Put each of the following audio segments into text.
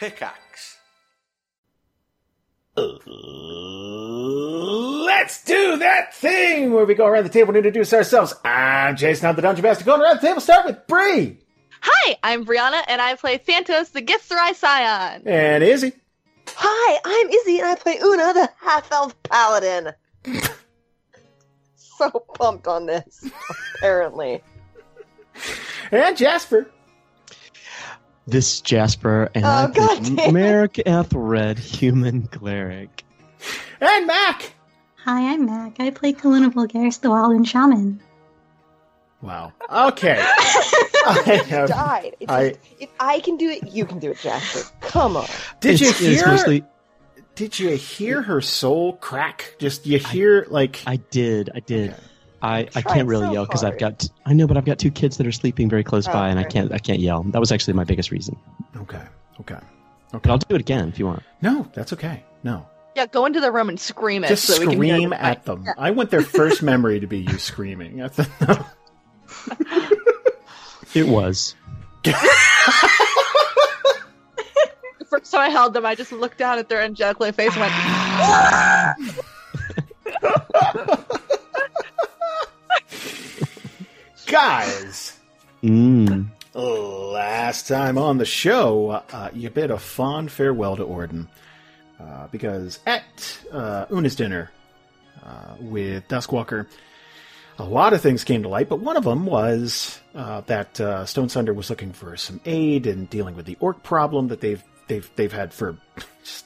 Pickaxe. Uh, let's do that thing where we go around the table and introduce ourselves. I'm Jason, I'm the Dungeon Master. Going around the table, start with Bree. Hi, I'm Brianna, and I play Thantos, the Githzerai Scion. And Izzy. Hi, I'm Izzy, and I play Una, the half-elf paladin. so pumped on this, apparently. And Jasper. This is Jasper, and Oh, I'm God damn it. Marrek Ethelred, human cleric. And Mac. Hi, I'm Mac. I play Calluna Vulgaris, the Wilden Shaman. Wow. Okay. I have, Died. It's I- just, if I can do it, you can do it, Jasper. Come on. did you It's- it's hear? mostly- Did you hear her soul crack? Just you hear like I did, I did. Okay. I, I can't really so yell because I've got I know, but I've got two kids that are sleeping very close Oh, by, and I can't I can't yell. That was actually my biggest reason. okay, okay, But I'll do it again if you want. no, that's okay. No, Yeah, go into the room and scream it. just so we can scream at them. I want their first memory to be you screaming at them. It was. The first time I held them, I just looked down at their angelic face and went, Guys, Mm. last time on the show, uh, you bid a fond farewell to Orden. Uh, because at uh, Una's dinner uh, with Duskwalker, a lot of things came to light, but one of them was uh, that uh, Stone Sunder was looking for some aid in dealing with the orc problem that they've they've they've had for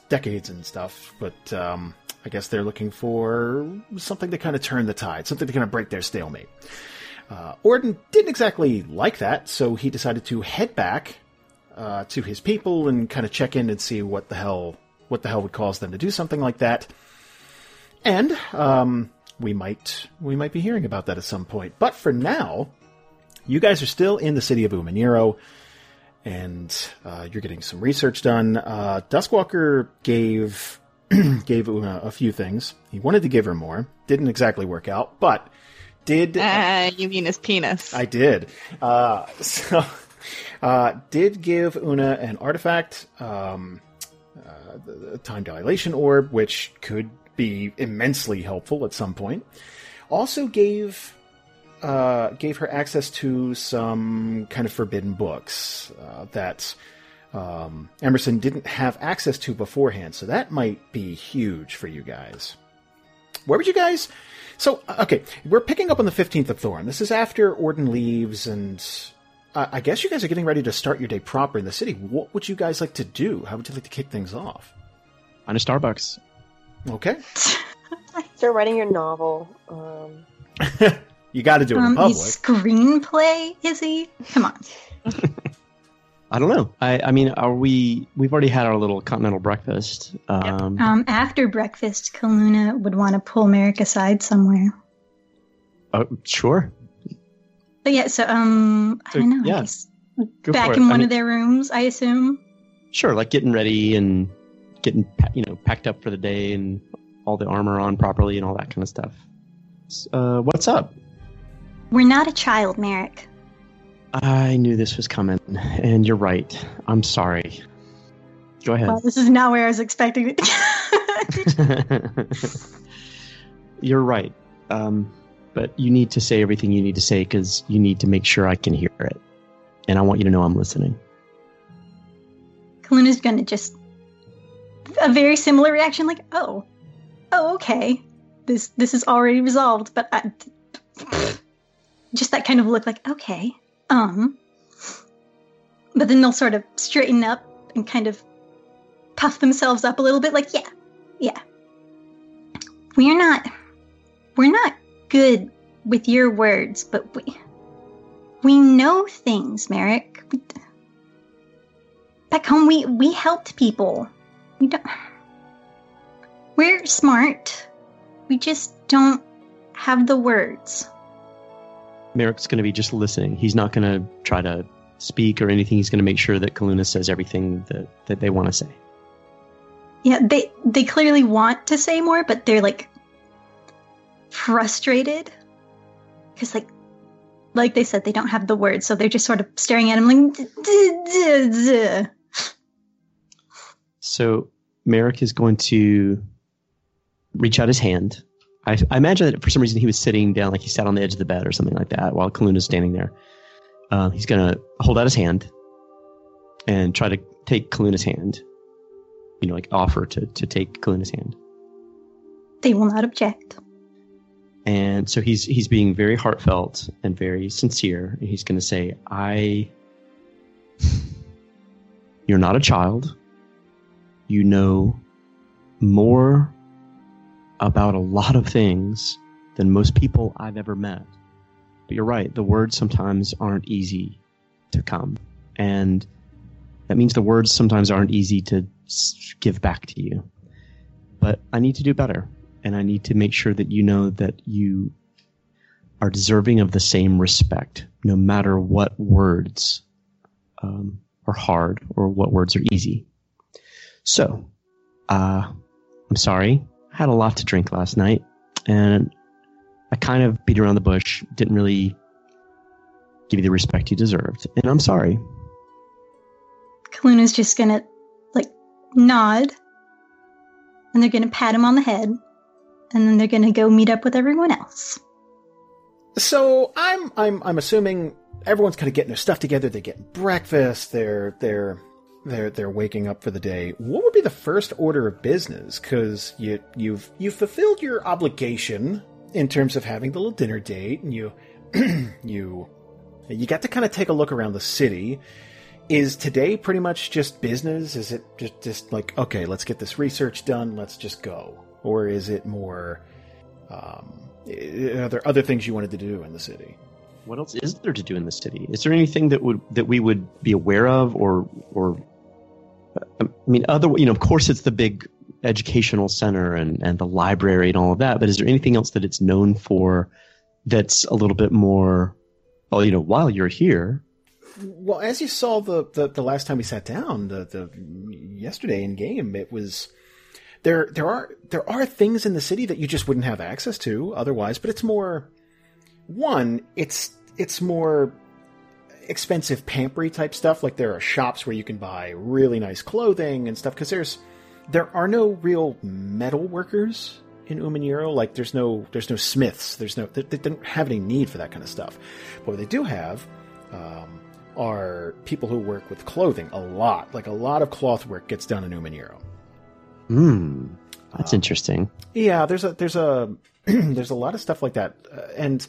decades and stuff. But um, I guess they're looking for something to kind of turn the tide, something to kind of break their stalemate. Uh, Orden didn't exactly like that, so he decided to head back uh, to his people and kind of check in and see what the hell what the hell would cause them to do something like that. And um, we might we might be hearing about that at some point. But for now, you guys are still in the city of Uman'Yiro, and uh, you're getting some research done. Uh, Duskwalker gave gave Una a few things. He wanted to give her more, didn't exactly work out, but did ah, you mean his penis. I did. Uh, so, uh, did give Una an artifact, um, uh, the, the time dilation orb, which could be immensely helpful at some point. Also gave uh, gave her access to some kind of forbidden books uh, that um, Emerson didn't have access to beforehand. So that might be huge for you guys. Where would you guys? So uh, okay, we're picking up on the fifteenth of Thorn. This is after Orden leaves, and uh, I guess you guys are getting ready to start your day proper in the city. What would you guys like to do? How would you like to kick things off? On a Starbucks. Okay, Start writing your novel. Um, you got to do it in Um, public. his screenplay, is he? Come on. I don't know. I, I mean, are we? We've already had our little continental breakfast. Um, Um, after breakfast, Calluna would want to pull Marrek aside somewhere. oh, sure. But yeah, so um, I So, don't know. yeah, I guess back for it. in I one mean, of their rooms, I assume. Sure, like getting ready and getting pa- you know packed up for the day and all the armor on properly and all that kind of stuff. Uh, what's up? We're not a child, Marrek. I knew this was coming, and you're right. I'm sorry. Go ahead. Well, this is not where I was expecting it. you're right. Um, but you need to say everything you need to say because you need to make sure I can hear it, and I want you to know I'm listening. Calluna's gonna just a very similar reaction, like, "Oh, oh, okay, this this is already resolved." But I, just that kind of look, like, "Okay, um." But then they'll sort of straighten up and kind of puff themselves up a little bit, like, "Yeah, yeah, we're not, we're not good with your words, but we we know things, Marrek." We, back home we we helped people we don't we're smart we just don't have the words Marrek's going to be just listening. He's not going to try to speak or anything. He's going to make sure that Calluna says everything that, that they want to say. yeah they they clearly want to say more but they're like frustrated because like like they said they don't have the words so they're just sort of staring at him like. So Marrek is going to reach out his hand. I, I imagine that for some reason he was sitting down, like he sat on the edge of the bed or something like that, while Calluna is standing there. Uh, he's going to hold out his hand and try to take Calluna's hand. You know, like offer to, to take Calluna's hand. They will not object. And so he's he's being very heartfelt and very sincere. And he's going to say, "I, you're not a child. You know more about a lot of things than most people I've ever met. But you're right. The words sometimes aren't easy to come, and that means the words sometimes aren't easy to give back to you. But I need to do better and I need to make sure that you know that you are deserving of the same respect, no matter what words um, are hard or what words are easy. So, uh, I'm sorry. I had a lot to drink last night, and I kind of beat around the bush. Didn't really give you the respect you deserved, and I'm sorry. Calluna's just gonna like nod, and they're gonna pat him on the head, and then they're gonna go meet up with everyone else. So I'm I'm I'm assuming everyone's kind of getting their stuff together. They're getting breakfast. They're they're they're they're waking up for the day. What would be the first order of business? Because you you've you've fulfilled your obligation in terms of having the little dinner date, and you you you got to kind of take a look around the city. Is today pretty much just business? Is it just just like okay, let's get this research done, let's just go, or is it more? Um, are there other things you wanted to do in the city? What else is there to do in the city? Is there anything that would that we would be aware of, or or I mean, other you know, of course, it's the big educational center and and the library and all of that. But is there anything else that it's known for that's a little bit more? Well, you know, while you're here, Well, as you saw the, the, the last time we sat down, the, the yesterday in game, it was there. There are there are things in the city that you just wouldn't have access to otherwise. But it's more one. It's it's more expensive pampery type stuff. Like there are shops where you can buy really nice clothing and stuff. Because there's there are no real metal workers in Uman'Yiro. Like there's no there's no smiths. There's no they, they don't have any need for that kind of stuff. But what they do have um, are people who work with clothing a lot. Like a lot of cloth work gets done in Uman'Yiro. hmm, that's Um, interesting. Yeah, there's a there's a there's a lot of stuff like that, uh, and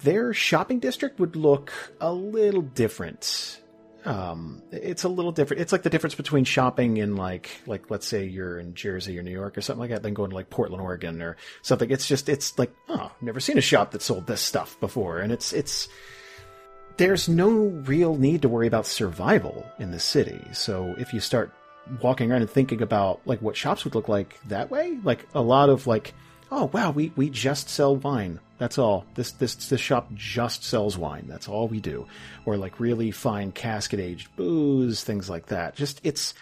their shopping district would look a little different. Um, it's a little different. It's like the difference between shopping in like like let's say you're in Jersey or New York or something like that, then going to like Portland, Oregon or something. It's just it's like oh, never seen a shop that sold this stuff before, and it's it's there's no real need to worry about survival in the city. So if you start walking around and thinking about like what shops would look like that way, like a lot of like, oh wow, we we just sell wine. That's all. This this this shop just sells wine. That's all we do. Or like really fine casket aged booze, things like that. Just it's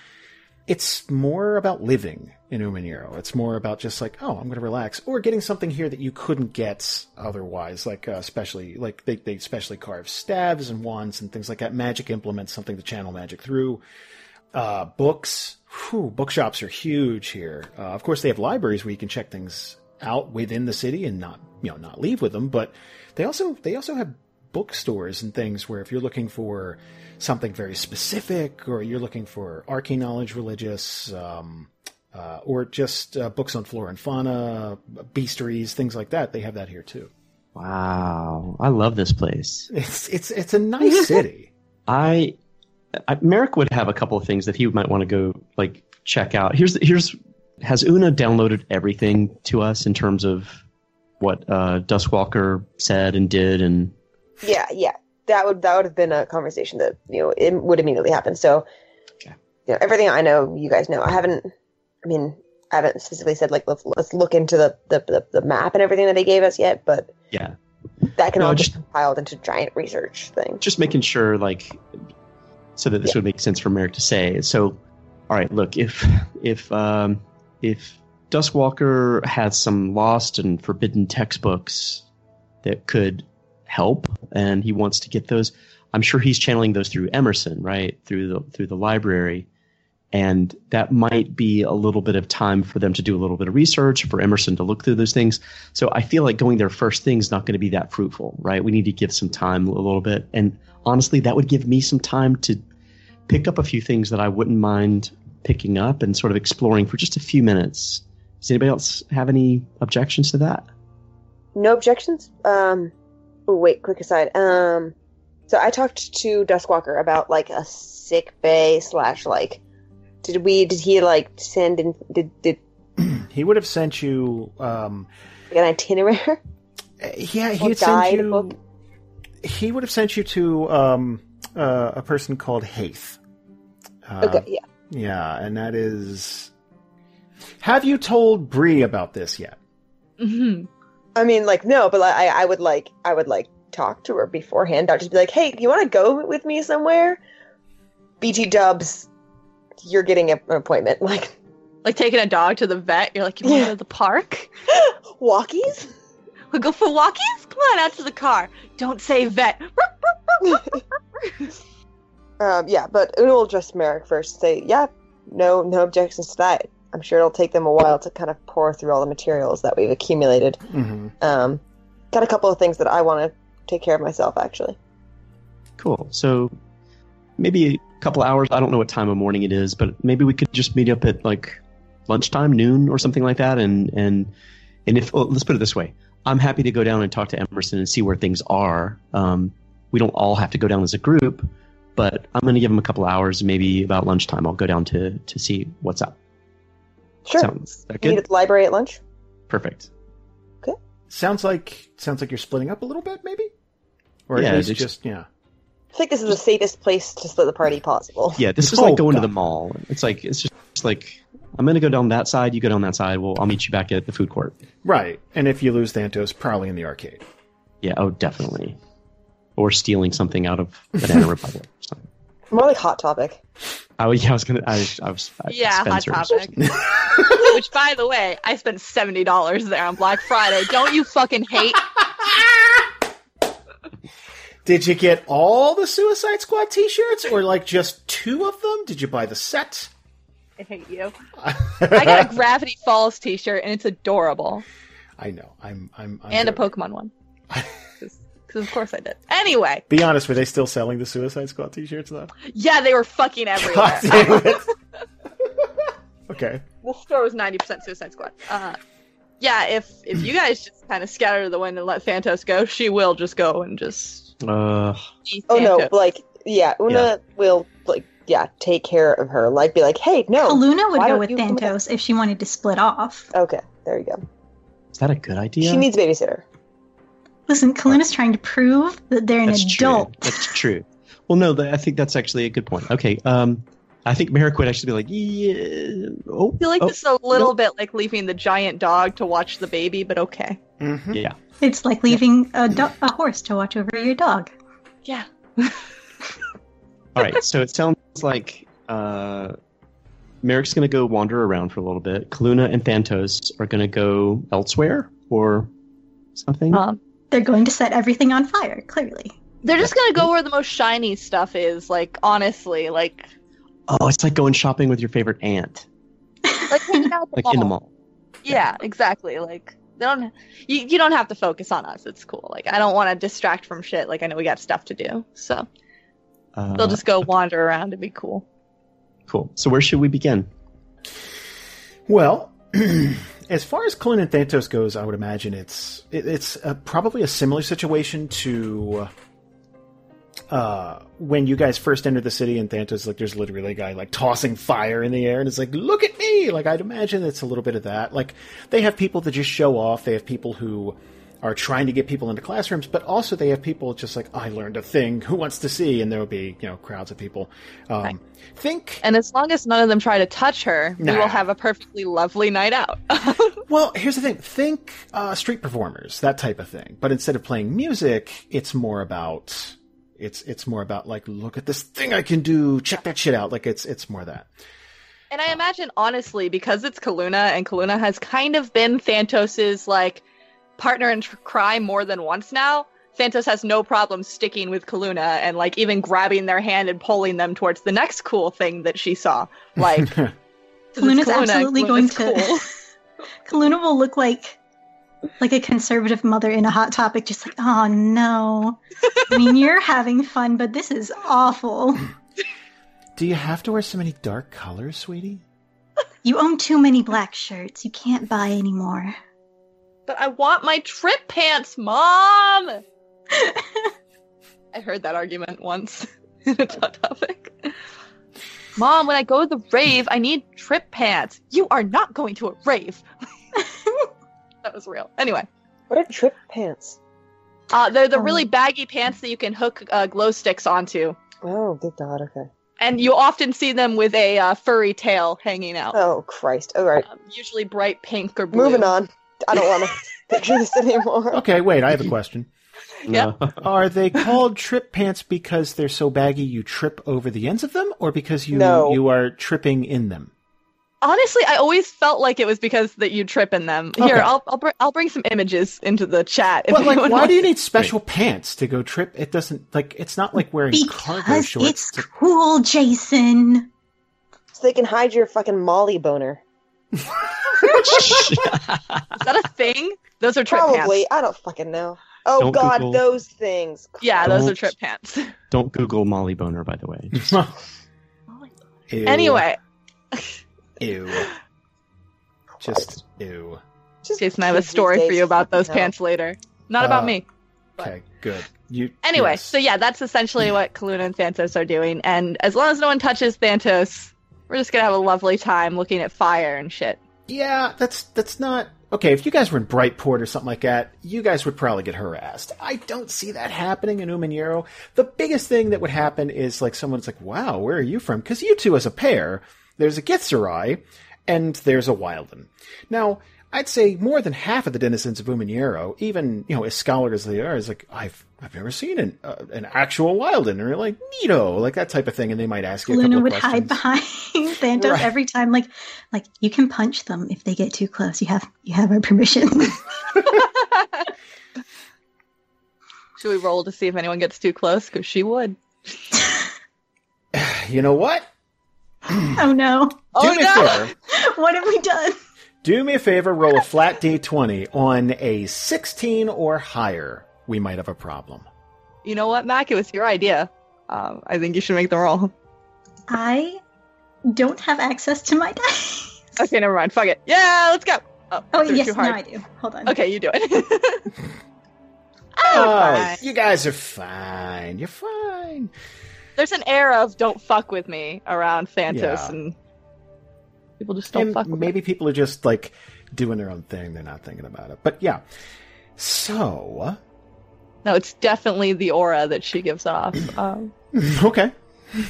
it's more about living in Uman'Yiro. It's more about just like, oh, I'm going to relax, or getting something here that you couldn't get otherwise, like uh, especially like they they specially carve staves and wands and things like that. Magic implements, something to channel magic through. Uh, books, whew, bookshops are huge here. Uh, of course, they have libraries where you can check things out within the city and not you know not leave with them. But they also they also have bookstores and things where if you're looking for something very specific or you're looking for arcane knowledge, religious, um, uh, or just uh, books on flora and fauna, beasteries, things like that, they have that here too. Wow, I love this place. It's it's it's a nice city. I, I Marrek would have a couple of things that he might want to go like check out. Here's here's has Una downloaded everything to us in terms of what uh, Duskwalker said and did and Yeah, yeah. That would that would have been a conversation that you know it would immediately happen. So, Okay. you know, everything I know, you guys know. I haven't. I mean, I haven't specifically said like let's let's look into the the, the, the map and everything that they gave us yet, but yeah, that can No, all just- get compiled into giant research thing. just making sure like so that this Yeah. would make sense for Marrek to say. So, all right, look if if um, if Duskwalker had some lost and forbidden textbooks that could help, and he wants to get those, I'm sure he's channeling those through Emerson, right through the through the library. and that might be a little bit of time for them to do a little bit of research, for Emerson to look through those things. So I feel like going there first thing is not going to be that fruitful, right? We need to give some time a little bit. And honestly, that would give me some time to pick up a few things that I wouldn't mind picking up and sort of exploring for just a few minutes. Does anybody else have any objections to that? No objections. Um, oh, wait, quick aside. Um, so I talked to Duskwalker about like a sick bay slash like. Did we? Did he like send in? Did did He would have sent you. Um, like, an itinerary? yeah, he'd send guide you. book? He would have sent you to um, uh, a person called Haith. Uh, Okay, yeah. Yeah, and that is. Have you told Bree about this yet? Mhm. I mean, like no, but like, I I would like I would like talk to her beforehand. I'd just be like, hey, you want to go with me somewhere? BT Dubs, you're getting a- an appointment. Like Like taking a dog to the vet. You're like, you want to Yeah. go to the park? walkies. We'll go for walkies? Come on out to the car. Don't say vet. Um, yeah, but Una will address Marrek first. Say, yeah, no, no objections to that. I'm sure it'll take them a while to kind of pour through all the materials that we've accumulated. Mm-hmm. Um, got a couple of things that I want to take care of myself, actually. Cool. So maybe a couple hours. I don't know what time of morning it is, but maybe we could just meet up at like lunchtime, noon, or something like that. And and and if well, let's put it this way, I'm happy to go down and talk to Emerson and see where things are. Um, we don't all have to go down as a group, but I'm going to give him a couple hours. Maybe about lunchtime, I'll go down to to see what's up. Sure. Sounds that Meet good? at the library at lunch. Perfect. Okay. Sounds like sounds like you're splitting up a little bit, maybe, or Yeah, at least it's- just yeah. I think this is the safest place to split the party possible. Yeah, this is Oh, like going to the mall. It's like it's just it's like I'm going to go down that side. You go down that side. Well, I'll meet you back at the food court. Right, and if you lose Thantos, probably in the arcade. Yeah, oh, definitely. Or stealing something out of Banana Republic. or something. More like Hot Topic. Oh, yeah, I was gonna. I, I was. I, yeah, hot topic. Which, by the way, I spent seventy dollars there on Black Friday. Don't you fucking hate? Did you get all the Suicide Squad T-shirts, or like just two of them? Did you buy the set? I hate you. I got a Gravity Falls T-shirt, and it's adorable, I know. I'm. I'm. I'm and a joking. Pokemon one. Because of course I did. Anyway, Be honest, were they still selling the Suicide Squad T-shirts though? yeah, they were fucking everywhere. God damn it. okay. the store was ninety percent Suicide Squad. Uh, yeah, if if you guys just kind of scatter to the wind and let Thantos go, she will just go and just. Uh, Oh no, like yeah, Una Yeah. will like yeah take care of her. Like be like, hey, no. Calluna would go with you come with Thantos if she wanted to split off. Okay, there you go. is that a good idea? She needs a babysitter. Listen, Calluna's trying to prove that they're an That's adult. true. That's true. Well, no, I think that's actually a good point. Okay. Um, I think Marrek would actually be like, yeah. Oh, I feel like oh, this is a little nope. bit like leaving the giant dog to watch the baby, but okay. Mm-hmm. Yeah. It's like leaving a, do- a horse to watch over your dog. Yeah. All right. So it sounds like uh, Marrek's going to go wander around for a little bit. Calluna and Thantos are going to go elsewhere or something. Um, They're going to set everything on fire, clearly. they're just gonna go where the most shiny stuff is. Like honestly, like oh, it's like going shopping with your favorite aunt, like hanging out the like mall. in the mall. Yeah, exactly. Like they don't. You you don't have to focus on us. It's cool. Like I don't want to distract from shit. Like I know we got stuff to do, so Uh, they'll just go wander around and be cool. cool. So where should we begin? Well, as far as Colin and Thantos goes, I would imagine it's it, it's uh, probably a similar situation to uh, when you guys first entered the city and Thantos like there's literally a guy like tossing fire in the air and it's like look at me! Like I'd imagine it's a little bit of that. Like they have people that just show off. They have people who are trying to get people into classrooms but also they have people just like I learned a thing who wants to see and there will be you know crowds of people um, Right. think And as long as none of them try to touch her, we will have a perfectly lovely night out. Well, here's the thing. Think uh, street performers, that type of thing. But instead of playing music, it's more about it's it's more about like, look at this thing I can do. Check that shit out. Like it's it's more that. And I imagine, honestly, because it's Calluna, and Calluna has kind of been Thantos's like partner in crime more than once now. Thantos has no problem sticking with Calluna and like even grabbing their hand and pulling them towards the next cool thing that she saw. Like it's Calluna's Calluna, absolutely Calluna's going to. cool. Calluna will look like like a conservative mother in a hot topic, just like, oh no. I mean, you're having fun, but this is awful. Do you have to wear so many dark colors, sweetie? You own too many black shirts. You can't buy any more. But I want my trip pants, mom. I heard that argument once in a hot topic. Mom, when I go to the rave, I need trip pants. You are not going to a rave. that was real. Anyway, What are trip pants? uh, they're the Um. really baggy pants that you can hook uh, glow sticks onto, Oh, good God. Okay. and you often see them with a uh, furry tail hanging out. Oh, Christ. All right. Um, usually bright pink or blue. Moving on. I don't want to picture this anymore. Okay, wait, I have a question. Yeah. Are they called trip pants because they're so baggy you trip over the ends of them, or because you No. you are tripping in them? Honestly, I always felt like it was because that you trip in them. Here, I'll I'll, br- I'll bring some images into the chat. If But like, anyone why wants- do you need special pants to go trip? It doesn't like it's not like wearing cargo Because shorts. it's to- cool, Jason. So they can hide your fucking Molly boner. Is that a thing? Those are trip Probably. pants. I don't fucking know. Oh, Don't God, Google. those things. Yeah, those are Don't- trip pants. Don't Google Molly Boner, by the way. Ew. anyway, ew. Just ew. Just Jason, I have a kids these story for days you about those fucking hell. pants later. Not about Uh, me. Okay, good. You Anyway, yes. so yeah, that's essentially what Calluna and Thantos are doing. And as long as no one touches Thantos, we're just gonna have a lovely time looking at fire and shit. Yeah, that's that's not okay. If you guys were in Brightport or something like that, you guys would probably get harassed. I don't see that happening in Uman'Yiro. The biggest thing that would happen is like someone's like, "Wow, where are you from?" Because you two, as a pair, there's a Githzerai and there's a Wilden. Now, I'd say more than half of the denizens of Uman'Yiro, even you know, as scholars as they are, is like, "I've I've never seen an uh, an actual Wilden," or like, "Neato," like that type of thing, and they might ask you a couple Luna of would questions. hide behind Thantos Right. every time, like, like you can punch them if they get too close. You have you have our permission. Should we roll to see if anyone gets too close? Because she would. You know what? oh no, Do Oh no! what have we done? Do me a favor, roll a flat d20 on a 16 or higher. We might have a problem. You know what, Mac? It was your idea. Um, I think you should make the roll. I don't have access to my dice. Okay, never mind. Fuck it. Yeah, let's go. Oh, Oh threw yes, too now. I do. Hold on. Okay, you do it. Oh, fine. you guys are fine. You're fine. There's an air of "don't fuck with me" around Thantos, Yeah. and people just don't And fuck maybe people are just like doing their own thing. They're not thinking about it. But yeah. So, No, it's definitely the aura that she gives off. Um, okay.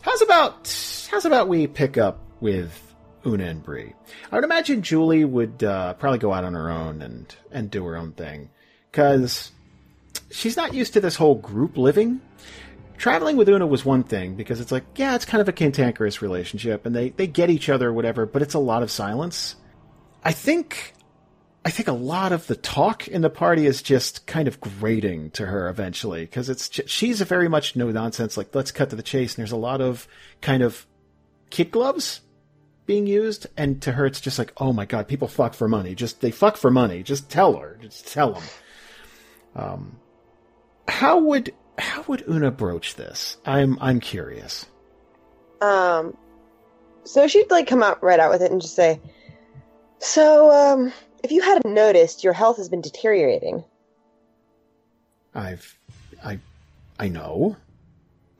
how's about how's about we pick up with Una and Bree? I would imagine Julie would uh, probably go out on her own and and do her own thing because she's not used to this whole group living. Traveling with Una was one thing because it's like, yeah, it's kind of a cantankerous relationship, and they they get each other, or whatever. But it's a lot of silence. I think I think a lot of the talk in the party is just kind of grating to her eventually because it's she's a very much no nonsense like let's cut to the chase and there's a lot of kind of kid gloves being used and to her it's just like oh my god people fuck for money just they fuck for money just tell her just tell them um how would how would Una broach this I'm I'm curious Um, so she'd like come out right out with it and just say, "So, um, if you hadn't noticed, your health has been deteriorating. I've I I know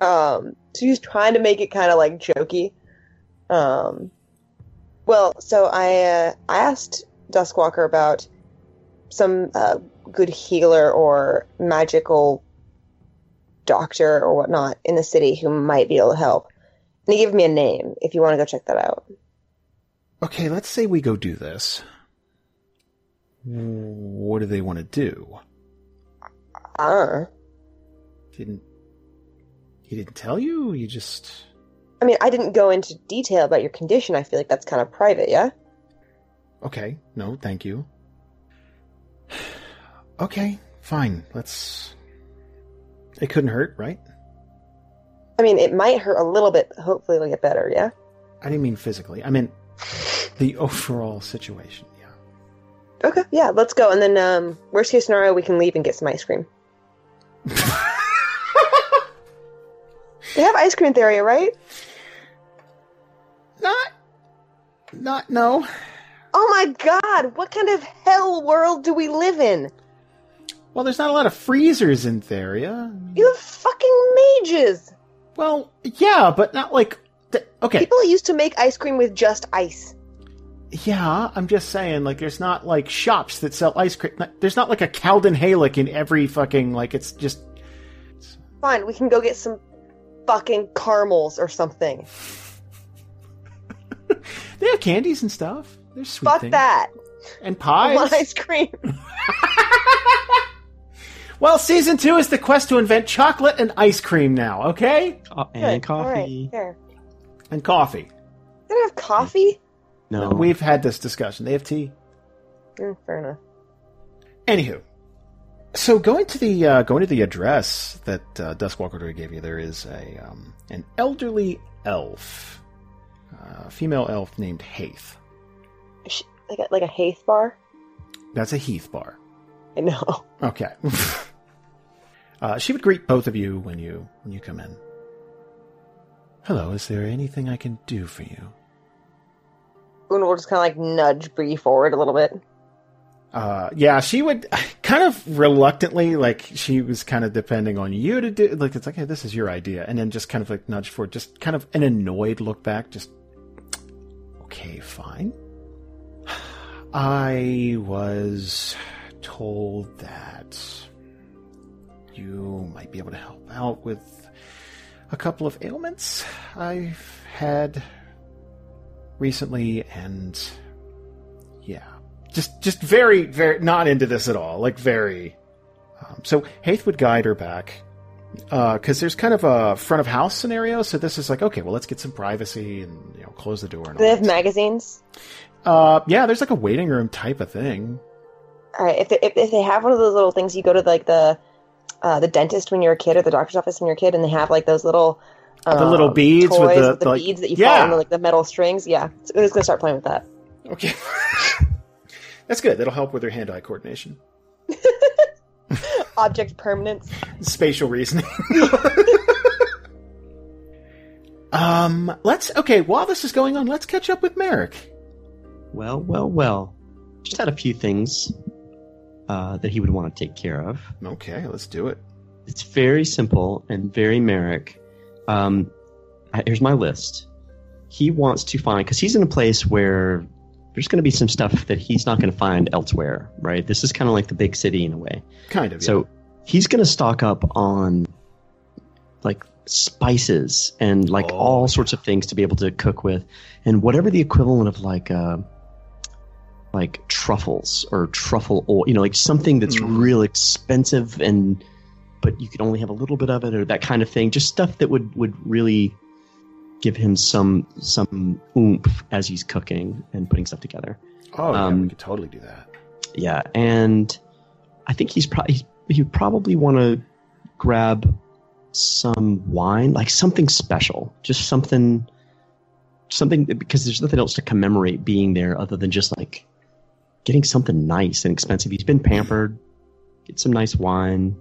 Um, so she's trying to make it kind of like jokey. Um, well, so I uh, I asked Duskwalker about some uh, good healer or magical doctor or whatnot in the city who might be able to help. And he gave me a name. If you want to go check that out. Okay, let's say we go do this. What do they want to do? Ah. Didn't he didn't tell you? You just I mean, I didn't go into detail about your condition. I feel like that's kind of private, yeah? okay. No, thank you. Okay, fine. Let's. It couldn't hurt, right? I mean, it might hurt a little bit. but Hopefully, it'll get better. Yeah. I didn't mean physically. I meant the overall situation. Yeah. Okay. Yeah. Let's go. And then, um, worst case scenario, we can leave and get some ice cream. They have ice cream theory, right? Not. Not. No. Oh my god! What kind of hell world do we live in? Well, there's not a lot of freezers in Theria. You have fucking mages. Well, yeah, but not like. th- Okay. People used to make ice cream with just ice. Yeah, I'm just saying, like, there's not like shops that sell ice cream. There's not like a Calden Halic in every fucking like. It's just Fine, we can go get some fucking caramels or something. they have candies and stuff. There's sweet Fuck things that. and pies. ice cream. Well, season two is the quest to invent chocolate and ice cream now. Okay, Co- and Good. All right, coffee. here. and coffee. They don't have coffee? No, We've had this discussion. They have tea. Mm, fair enough. Anywho, so going to the uh, going to the address that uh, Duskwalker gave you, there is a um, an elderly elf, uh, female elf named Haith. Sh- Like a, like a Haith bar? That's a Heath bar. I know. Okay. uh, she would greet both of you when you when you come in. Hello, is there anything I can do for you? Una will just kind of like nudge Bree forward a little bit. Uh, yeah, she would kind of reluctantly, like she was kind of depending on you to do. Like it's like, hey, this is your idea, and then just kind of like nudge forward, just kind of an annoyed look back. Just okay, fine. I was told that you might be able to help out with a couple of ailments I've had recently, and yeah, just just very very not into this at all. Like very. Um, so Haith would guide her back because there's kind of a front of house scenario. So this is like okay, well let's get some privacy and you know close the door. And Do they have that magazines? Uh, yeah, there's like a waiting room type of thing. All right. If they, if, if they have one of those little things, you go to like the uh, the dentist when you're a kid or the doctor's office when you're a kid, and they have like those little The little um, beads with the- with the, the, like- beads that you yeah. fall on like the metal strings. Yeah, so I'm just gonna start playing with that. Okay, that's good. That'll help with her hand-eye coordination, Object permanence. spatial reasoning. um, let's okay. While this is going on, let's catch up with Marrek. Well, well, well. Just had a few things uh, that he would want to take care of. Okay, let's do it. It's very simple and very Marrek. Um, here's my list. He wants to find because he's in a place where there's going to be some stuff that he's not going to find elsewhere. Right? This is kind of like the big city in a way. Kind of. So he's going to stock up on like spices and like Oh, all yeah. sorts of things to be able to cook with, and whatever the equivalent of like uh, like truffles or truffle oil, you know, like something that's Mm. real expensive and but you can only have a little bit of it or that kind of thing. Just stuff that would would really give him some some oomph as he's cooking and putting stuff together. Oh, yeah, we um, could totally do that. Yeah, and I think he's probably he would probably want to grab some wine, like something special, just something, something because there's nothing else to commemorate being there other than just like getting something nice and expensive. He's been pampered. Get some nice wine.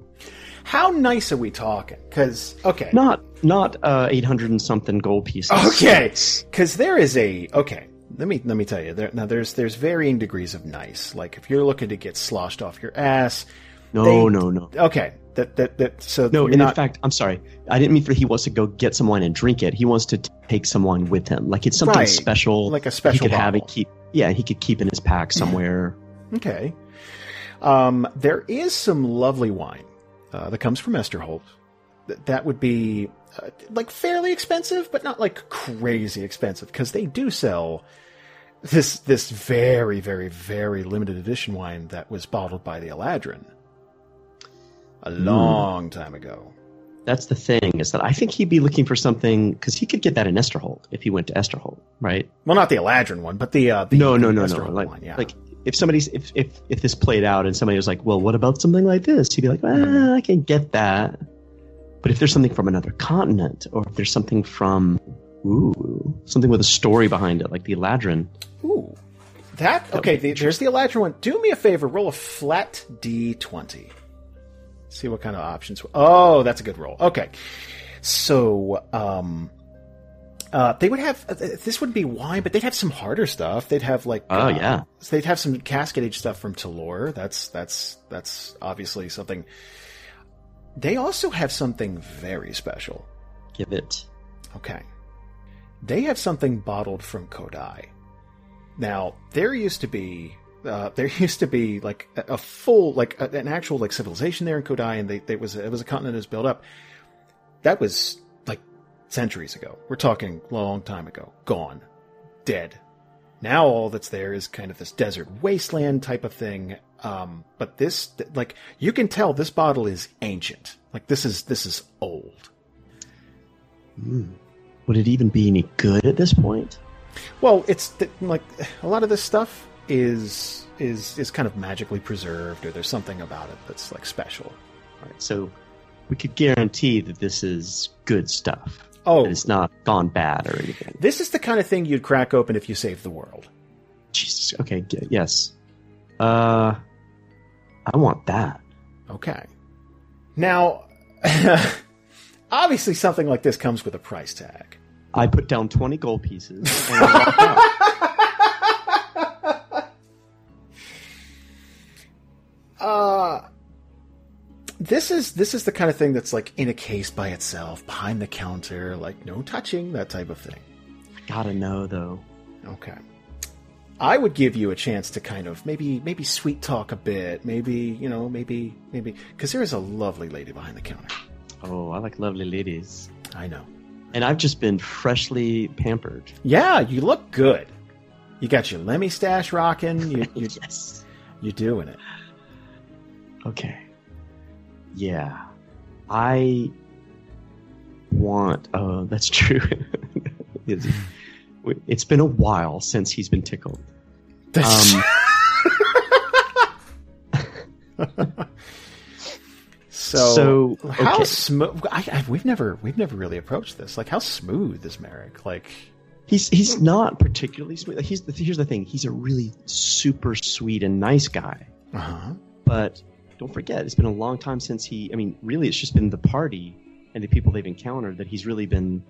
How nice are we talking? Because okay, Not not uh, eight hundred and something gold pieces. Okay, because there is a okay. Let me let me tell you. There, now there's there's varying degrees of nice. Like if you're looking to get sloshed off your ass. No, They- no, no. Okay, that that that. So No, and not. in fact, I'm sorry. I didn't mean for he wants to go get some wine and drink it. He wants to t- take some wine with him, like it's something Right. special, Like a special. he could have bottle. and keep. Yeah, he could keep in his pack somewhere. Okay. Um, there is some lovely wine uh, that comes from Esterholt. Th- that would be uh, like fairly expensive, but not like crazy expensive because they do sell this this very very very limited edition wine that was bottled by the Eladrin a long time ago. That's the thing is that I think he'd be looking for something because he could get that in Esterholt if he went to Esterholt, right? Well, not the Eladrin one, but the uh, the no, no, no, no. Like, one. Yeah. like if somebody's if, if if this played out and somebody was like, well, what about something like this? He'd be like, ah, I can get that. But if there's something from another continent, or if there's something from ooh something with a story behind it, like the Eladrin, Ooh. That okay, the, there's the Eladrin one. Do me a favor, roll a flat D20. See what kind of options. Oh, that's a good roll. Okay. So, um uh, they would have uh, this wouldn't be wine, but they'd have some harder stuff. They'd have like Oh, uh, yeah. they'd have some casket age stuff from Talor. That's that's that's obviously something. They also have something very special. give it. Okay. They have something bottled from Kodai. Now, there used to be uh, there used to be like a, a full like a, an actual like civilization there in Kodai, and they, they was it was a continent that was built up. That was like centuries ago. We're talking long time ago. Gone, dead. Now all that's there is kind of this desert wasteland type of thing. Um, but this like you can tell this bottle is ancient. Like this is this is old. Would it even be any good at this point? Well, it's th- like a lot of this stuff is is is kind of magically preserved, or there's something about it that's like special. Right? so we could guarantee that this is good stuff. Oh, That it's not gone bad or anything. this is the kind of thing you'd crack open if you saved the world. Jesus. Okay. Yes. Uh, I want that. Okay. Now, obviously, something like this comes with a price tag. I put down twenty gold pieces. Uh this is this is the kind of thing that's like in a case by itself, behind the counter, like no touching, that type of thing. I Gotta know though. Okay. I would give you a chance to kind of maybe maybe sweet talk a bit, maybe you know maybe maybe because there is a lovely lady behind the counter. Oh, I like lovely ladies. I know. And I've just been freshly pampered. Yeah, you look good. You got your Lemmy stash rocking. You you yes. you're doing it. Okay. Yeah. I want. Oh, that's true. it's, it's been a while since he's been tickled. Um, so, so, how smooth? We've never we've never really approached this. Like how smooth is Marrek? Like He's he's not particularly sweet. He's here's the thing. He's a really super sweet and nice guy. uh huh. But don't forget, it's been a long time since he. I mean, really, it's just been the party and the people they've encountered that he's really been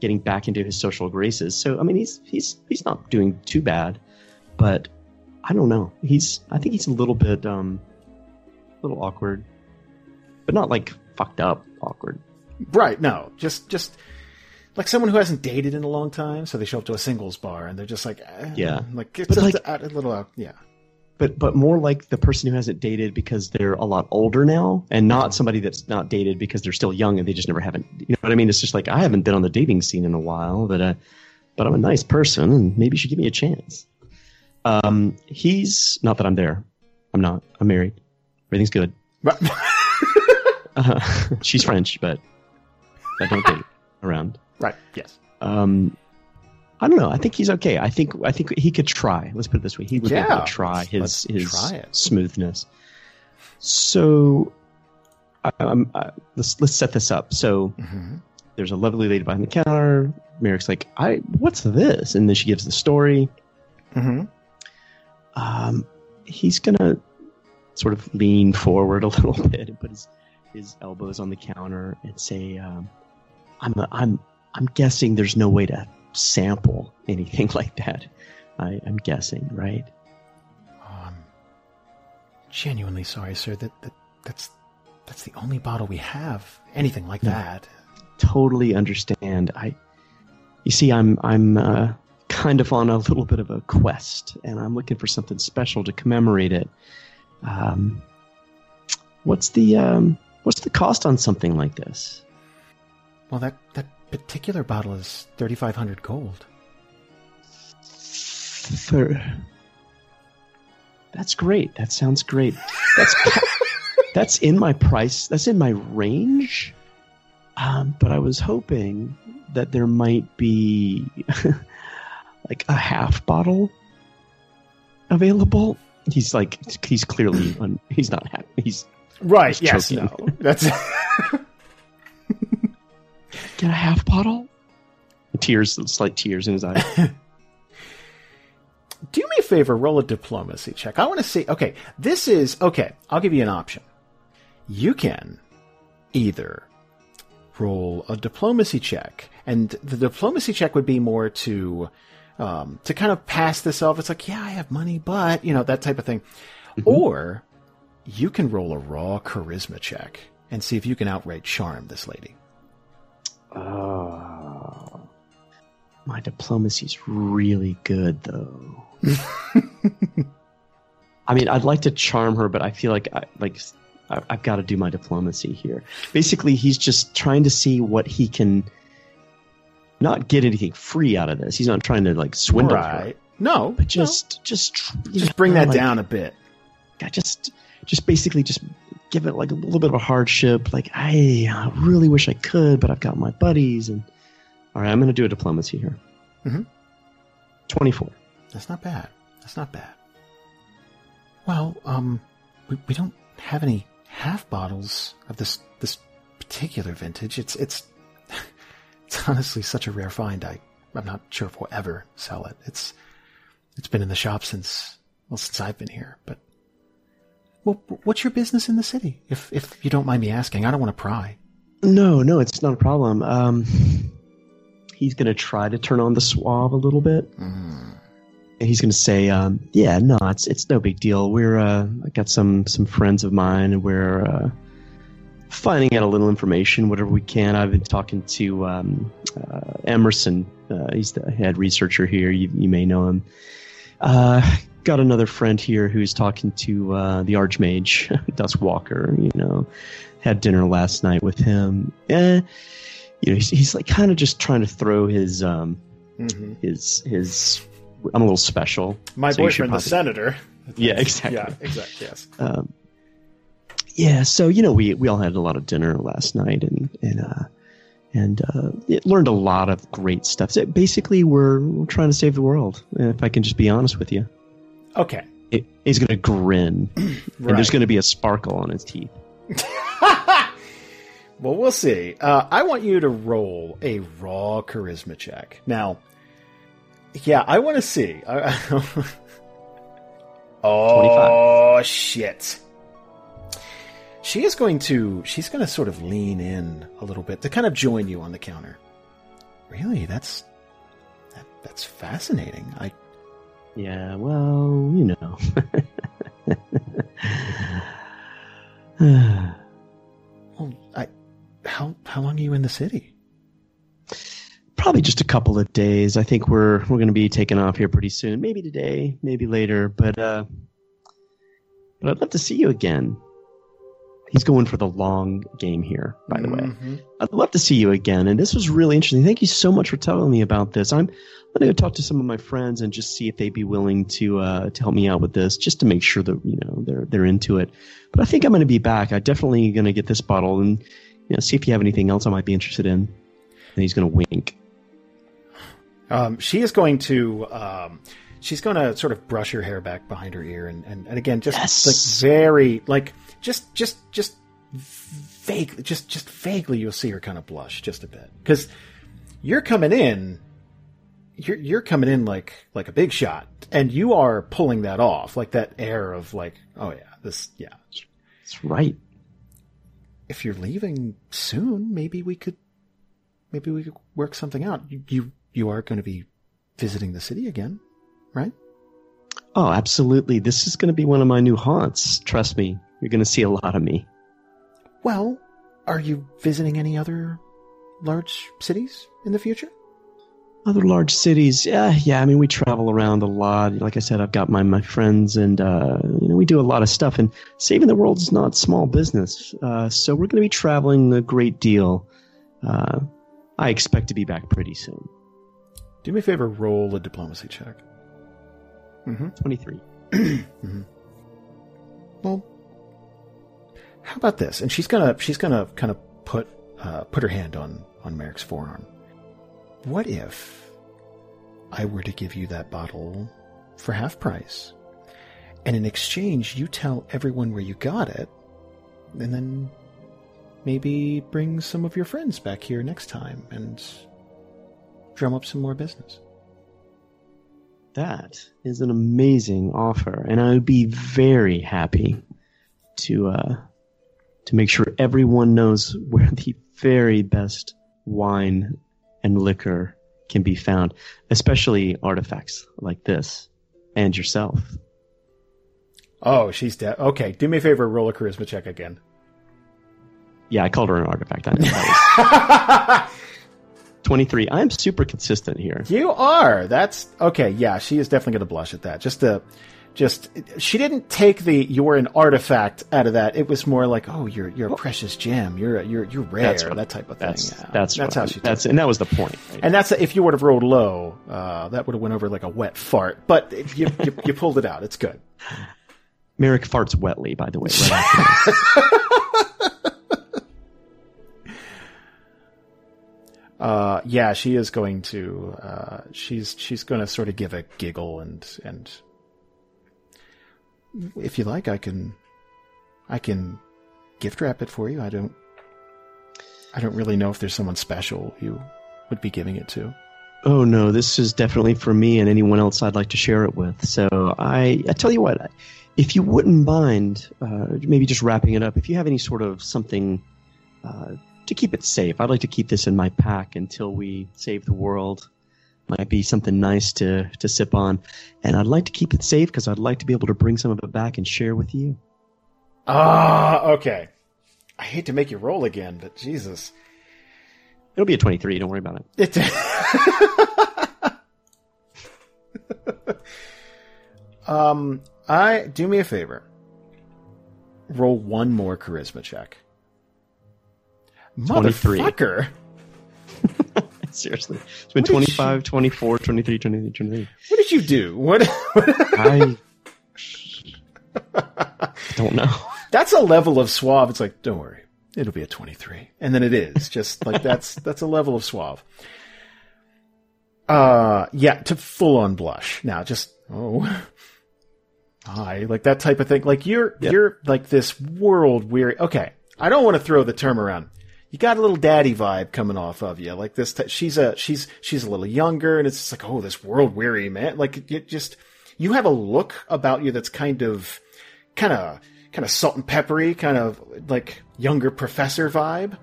getting back into his social graces. So I mean, he's he's he's not doing too bad. But I don't know. He's I think he's a little bit um, a little awkward, but not like fucked up awkward. Right. No. Just just like someone who hasn't dated in a long time, so they show up to a singles bar and they're just like, eh, Yeah. like it's a, like- a little. Yeah. But but more like the person who hasn't dated because they're a lot older now, and not somebody that's not dated because they're still young and they just never haven't. You know what I mean? It's just like I haven't been on the dating scene in a while, but uh, but I'm a nice person, and maybe you should give me a chance. Um, he's not that I'm there. I'm not. I'm married. Everything's good. Uh, she's French, but I don't date around. right. Yes. Um, I don't know. I think he's okay. I think I think he could try. Let's put it this way: he would be able to try his his try smoothness. So, I, I'm, let's let's set this up. So hmm there's a lovely lady behind the counter. Marrek's like, "I what's this?" And then she gives the story. hmm Um, he's gonna sort of lean forward a little bit and put his his elbows on the counter and say, um, "I'm I'm I'm guessing there's no way to sample anything like that. I, I'm guessing, right? I'm genuinely sorry, sir. That, that that's that's the only bottle we have. Anything like Yeah. that. Totally understand. I, you see, I'm I'm uh, kind of on a little bit of a quest, and I'm looking for something special to commemorate it. Um, what's the um, what's the cost on something like this? Well, that that particular bottle is thirty five hundred gold. For that's great. That sounds great. That's that's in my price. That's in my range. Um, but I was hoping that there might be like a half bottle available. he's like he's clearly un, he's not happy. He's Right. He's Yes. No. That's get a half bottle. Tears, slight tears in his eyes. do me a favor, roll a diplomacy check. I want to see. Okay, this is okay. I'll give you an option. You can either roll a diplomacy check, and the diplomacy check would be more to um, to kind of pass this off. It's like, yeah, I have money, but you know that type of thing. Or you can roll a raw charisma check and see if you can outright charm this lady. Oh, my diplomacy's really good though. I mean, I'd like to charm her, but I feel like I like I, I've got to do my diplomacy here. Basically, he's just trying to see what he can not get anything free out of this. He's not trying to like swindle her. No, but just just you just bring know, that like, down a bit. Just just basically just give it like a little bit of a hardship. Like I, I really wish I could, but I've got my buddies and. All right, I'm going to do a diplomacy here. Mhm. Twenty-four. That's not bad. That's not bad. Well, um, we, we don't have any half bottles of this this particular vintage. It's it's it's honestly such a rare find. I I'm not sure if we'll ever sell it. It's it's been in the shop since well since I've been here. But well, what's your business in the city? If if you don't mind me asking, I don't want to pry. No, no, it's not a problem. Um, he's going to try to turn on the suave a little bit. Mm. And he's going to say, um, "Yeah, no, it's it's no big deal. We're uh, I got some some friends of mine, and we're uh, finding out a little information, whatever we can. I've been talking to um, uh, Emerson. Uh, he's the head researcher here. You you may know him. Got another friend here who's talking to uh, the Archmage, Dust Walker. You know, had dinner last night with him. Eh, you know, he's, he's like kind of just trying to throw his um, hmm his his. I'm a little special. My So boyfriend, the senator. Yeah, exactly. Yeah, exactly. Yes. Um, yeah, so you know, we we all had a lot of dinner last night, and and uh, and uh, it learned a lot of great stuff. So basically, we're, we're trying to save the world. If I can just be honest with you, Okay. it, he's going to grin, and there's going to be a sparkle on his teeth. well, we'll see. Uh, I want you to roll a raw charisma check. Now, yeah, I want to see. Oh, shit. She is going to, she's going to sort of lean in a little bit to kind of join you on the counter. Really? That's, that, that's fascinating. I, Yeah, well, you know. well, I, how, how long are you in the city? Probably just a couple of days. I think we're we're going to be taking off here pretty soon. Maybe today, maybe later. But uh, but I'd love to see you again. He's going for the long game here, by the way. Mhm. I'd love to see you again. And this was really interesting. Thank you so much for telling me about this. I'm going to go talk to some of my friends and just see if they'd be willing to uh, to help me out with this, just to make sure that you know they're they're into it. But I think I'm going to be back. I definitely going to get this bottle and you know see if you have anything else I might be interested in. And he's going to wink. Um, she is going to, um, she's going to sort of brush her hair back behind her ear, and and, and again, just Yes. like very, like just just just vague, just just vaguely, you'll see her kind of blush just a bit because you're coming in, you're you're coming in like like a big shot, and you are pulling that off, like that air of like, oh yeah, this yeah. That's right. If you're leaving soon, maybe we could, maybe we could work something out. You you, you are going to be visiting the city again, right? Oh, absolutely. This is going to be one of my new haunts. Trust me, you're going to see a lot of me. Well, are you visiting any other large cities in the future? Other large cities, yeah, yeah. I mean, we travel around a lot. Like I said, I've got my my friends, and uh, you know, we do a lot of stuff. And saving the world is not small business. Uh, so we're going to be traveling a great deal. Uh, I expect to be back pretty soon. Do me a favor, roll a diplomacy check. Mm-hmm. Twenty three. Well, how about this? And she's gonna she's gonna kind of put uh, put her hand on on Marrek's forearm. What if I were to give you that bottle for half price, and in exchange, you tell everyone where you got it, and then maybe bring some of your friends back here next time and drum up some more business. That is an amazing offer, and I would be very happy to uh, to make sure everyone knows where the very best wine and liquor can be found, especially artifacts like this and yourself. Oh, she's dead. Okay, do me a favor, roll a charisma check again. Yeah, I called her an artifact. I know that was 23. I'm super consistent here. You are. That's okay. Yeah, she is definitely going to blush at that. Just the, just she didn't take the "you're an artifact" out of that. It was more like, "Oh, you're you're a precious gem. You're you're you're rare." What- that type of thing. That's yeah. that's that's how she. That's it. and that was the point. right? And that's if you would have rolled low, uh, that would have went over like a wet fart. But if you, you you pulled it out. It's good. Marrek farts wetly, by the way. Right. Uh, yeah, she is going to. Uh, she's she's going to sort of give a giggle and and. If you like, I can, I can, gift wrap it for you. I don't. I don't really know if there's someone special you would be giving it to. oh no, this is definitely for me and anyone else I'd like to share it with. So I, I tell you what, if you wouldn't mind, uh, maybe just wrapping it up. If you have any sort of something uh, to keep it safe, I'd like to keep this in my pack until we save the world. Might be something nice to to sip on, and I'd like to keep it safe because I'd like to be able to bring some of it back and share with you. Ah, okay. I hate to make you roll again, but Jesus, It'll be a twenty three. Don't worry about it. it. um, I do me a favor. Roll one more charisma check. 23. Motherfucker! Seriously, it's been What did 25, 24, 23, 23, 23. What did you do? What? I don't know. that's a level of suave. It's like, don't worry, it'll be a twenty-three, and then it is just like that's that's a level of suave. Uh, yeah, to full on blush. Now, just oh, hi, like that type of thing. Like you're Yep. you're like this world weary. Okay, I don't want to throw the term around. You got a little daddy vibe coming off of you, like this. T- she's a she's she's a little younger, and it's just like, oh, this world weary man. Like it just you have a look about you that's kind of kind of kind of salt and peppery, kind of like younger professor vibe.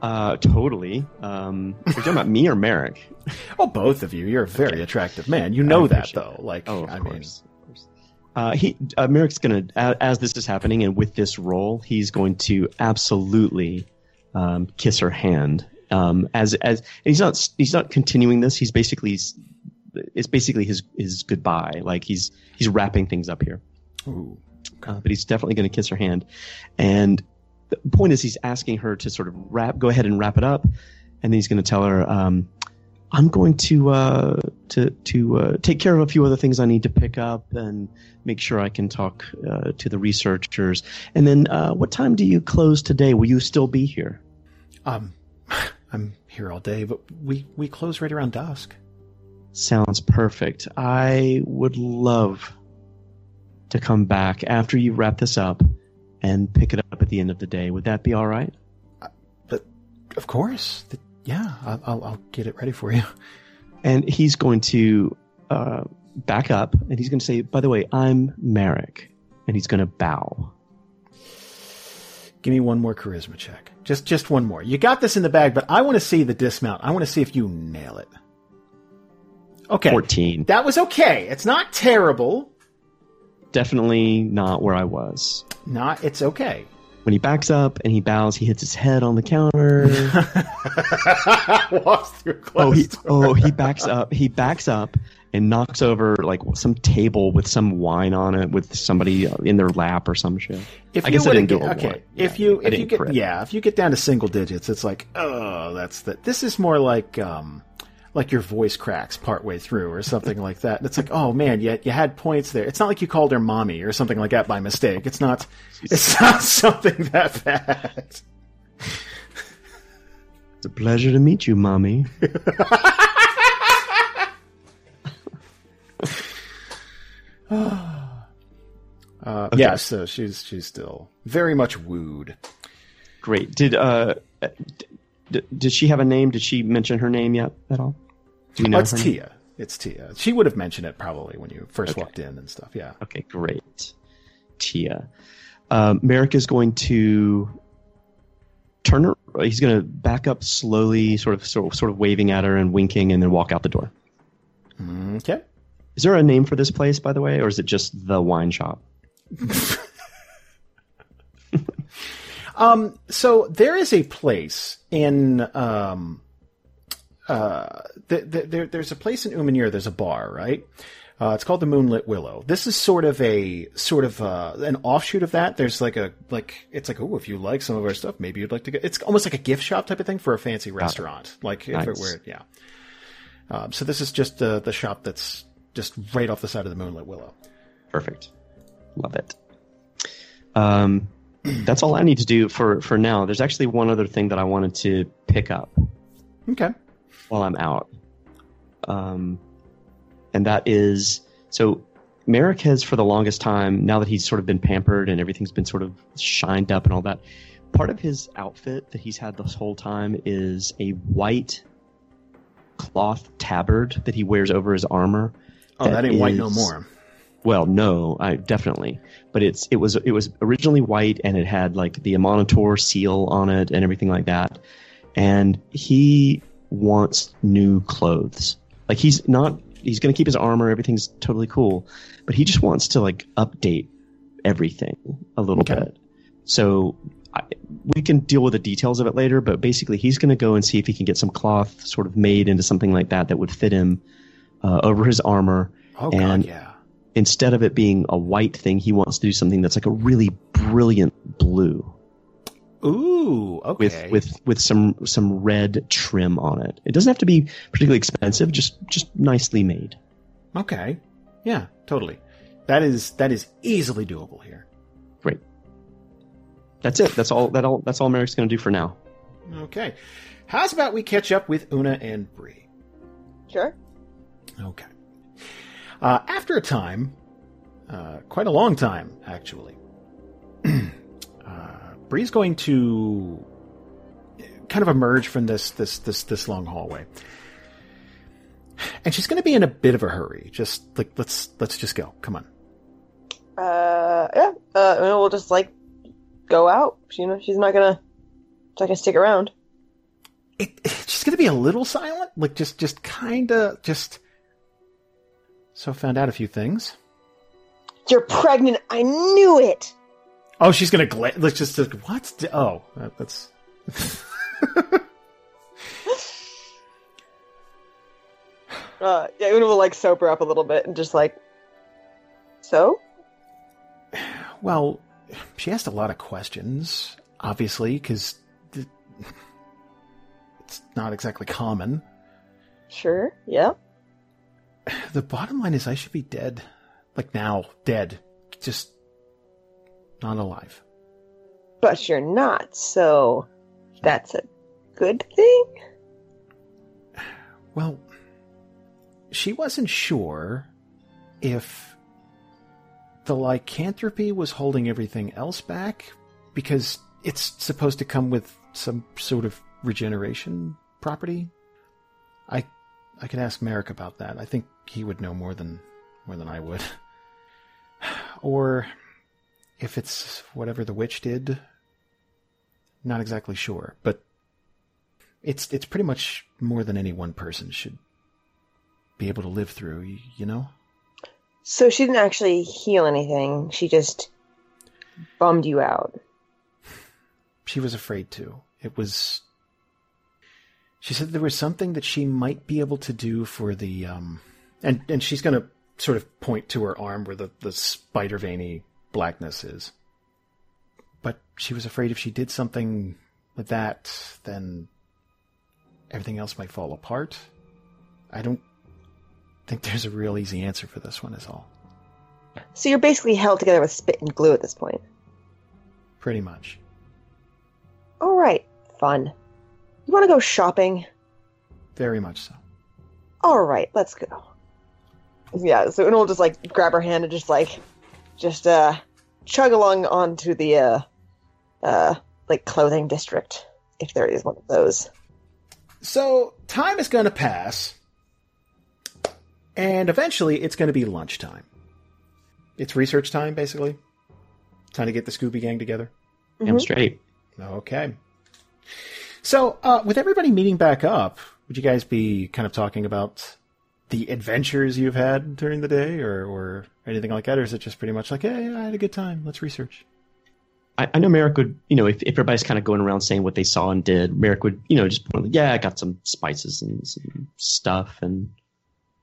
Uh, totally. Um, you're talking about me or Marrek? Oh, both of you. You're a very attractive man. You know that though. that. Like, Oh, of I mean, course. course. Uh, he uh, Marrek's gonna a- as this is happening and with this role, he's going to absolutely um, kiss her hand. Um, as as and he's not he's not continuing this. He's basically it's basically his his goodbye. Like he's he's wrapping things up here. ooh. uh, but he's definitely going to kiss her hand. And the point is, he's asking her to sort of wrap, go ahead and wrap it up, and then he's going to tell her, um, "I'm going to uh, to to uh, take care of a few other things I need to pick up and make sure I can talk uh, to the researchers. And then, uh, what time do you close today? Will you still be here? um, I'm here all day, but we we close right around dusk. Sounds perfect. I would love to come back after you wrap this up and pick it up at the end of the day. Would that be all right? But of course, the, yeah, I'll, I'll I'll get it ready for you. and he's going to uh, back up and he's going to say, "By the way, I'm Marrek," and he's going to bow. Give me one more charisma check. Just just one more. You got this in the bag, but I want to see the dismount. I want to see if you nail it. Okay. Fourteen, That was okay. It's not terrible. definitely not where I was. Not it's okay. When he backs up and he bows, he hits his head on the counter. Walks through oh, he oh he backs up. He backs up and knocks over like some table with some wine on it with somebody in their lap or some shit. If I you guess I didn't get- okay, one. if Yeah, you if you get crit. yeah, if you get down to single digits, it's like oh, that's the. This is more like um, like your voice cracks partway through or something like that. And it's like oh man, you you had points there. It's not like you called her mommy or something like that by mistake. It's not. It's not something that bad. It's a pleasure to meet you, mommy. Yeah, so she's she's still very much wooed. Great. Did uh, d- did she have a name? Did she mention her name yet at all? Do you know? Oh, it's name? Tia. It's Tia. She would have mentioned it probably when you first Okay. walked in and stuff. Yeah. Okay, great. Tia. Um, Marrek is going to turn her. He's going to back up slowly, sort of, sort of, sort of waving at her and winking, and then walk out the door. Okay. Is there a name for this place, by the way, or is it just the wine shop? Um, so there is a place in um, uh, th- th- there, there's a place in Uman'Yiro. There's a bar, right? Uh, it's called the Moonlit Willow. This is sort of a sort of uh, an offshoot of that. There's like a like it's like oh, if you like some of our stuff, maybe you'd like to go. It's almost like a gift shop type of thing for a fancy restaurant. Like if it were, yeah. Um, so this is just the the shop that's just right off the side of the Moonlit Willow. Perfect. Love it. Um, that's all I need to do for for now. There's actually one other thing that I wanted to pick up Okay. While I'm out. Um, and that is so Marrek has for the longest time, now that he's sort of been pampered and everything's been sort of shined up and all that, part of his outfit that he's had this whole time is a white cloth tabard that he wears over his armor. Oh, that, ain't white no more. Well, no, I definitely. But it's it was it was originally white and it had like the Amonitor seal on it and everything like that. And he wants new clothes. Like he's not he's going to keep his armor, everything's totally cool, but he just wants to like update everything a little Okay. bit. So I, we can deal with the details of it later, but basically he's going to go and see if he can get some cloth sort of made into something like that that would fit him uh, over his armor Oh god, And- yeah. instead of it being a white thing, he wants to do something that's like a really brilliant blue Ooh, okay. with with with some some red trim on it. It doesn't have to be particularly expensive, just just nicely made. Okay. Yeah, totally. That is that is easily doable here. Great. That's it. That's all. That all. That's all Marrek's going to do for now. Okay. How's about we catch up with Una and Bree? Sure. Okay. Uh, after a time, uh, quite a long time, actually, Bree's going to kind of emerge from this this this this long hallway, and she's going to be in a bit of a hurry. Just like let's let's just go. Come on. Uh, yeah. Uh, we'll just like go out. You know, she's not gonna, she's not gonna stick around. It, she's going to be a little silent, like just just kind of just. So found out a few things. You're pregnant. I knew it. Oh, she's gonna gla- let's just what? Oh, that, that's Uh, yeah, Una will like sober up a little bit and just like, so. well. She asked a lot of questions, obviously, because it's not exactly common. Sure. Yeah. The bottom line is, I should be dead, like now, dead, just not alive. But you're not. So, that's a good thing. Well, she wasn't sure if the lycanthropy was holding everything else back because it's supposed to come with some sort of regeneration property. I I could ask Marrek about that. I think he would know more than more than I would. or if it's whatever the witch did. Not exactly sure, but it's it's pretty much more than any one person should be able to live through, you know? So she didn't actually heal anything. She just bummed you out. She was afraid to. It was she said there was something that she might be able to do for the um and and she's going to sort of point to her arm where the the spider veiny blackness is. But she was afraid if she did something with that, then everything else might fall apart. I don't think there's a real easy answer for this one, is all. So you're basically held together with spit and glue at this point. Pretty much. All right, fun. You want to go shopping? Very much so. All right, let's go. Yeah, so Una will just like grab her hand and just like, just uh, chug along onto the uh, uh, like clothing district if there is one of those. So time is going to pass, and eventually it's going to be lunchtime. It's research time, basically. Time to get the Scooby Gang together. Damn Mhm. straight. Okay. So, uh, with everybody meeting back up, would you guys be kind of talking about the adventures you've had during the day, or, or anything like that, or is it just pretty much like, hey, I had a good time, let's research? I, I know Marrek would, you know, if, if everybody's kind of going around saying what they saw and did, Marrek would, you know, just point like, yeah, I got some spices and some stuff and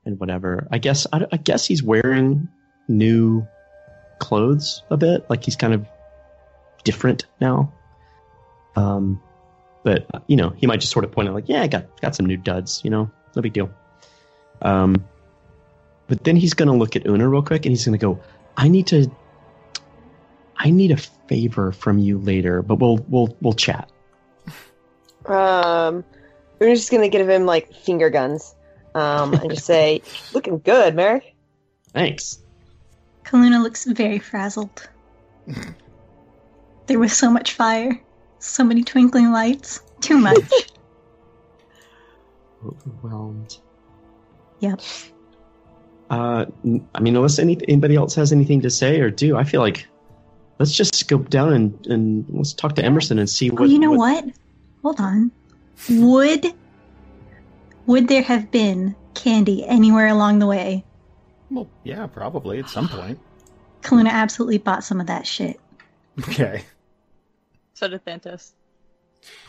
and whatever. I guess I, I guess he's wearing new clothes a bit, like he's kind of different now. Um, but you know, he might just sort of point out like, yeah, I got got some new duds, you know, no big deal. Um, but then he's gonna look at Una real quick and he's gonna go, I need to I need a favor from you later, but we'll we'll we'll chat. Um, we're just gonna give him like finger guns, um, and just say, "Looking good, Marrek." Thanks. Calluna looks very frazzled. there was so much fire, so many twinkling lights, too much. Overwhelmed. Yep. Uh, n- I mean, unless any, anybody else has anything to say or do, I feel like let's just scope down and, and let's talk to Emerson and see what. oh, you know what? Hold on. Would would there have been candy anywhere along the way? Well, yeah, probably at some point. Calluna absolutely bought some of that shit. Okay. So did Thantos.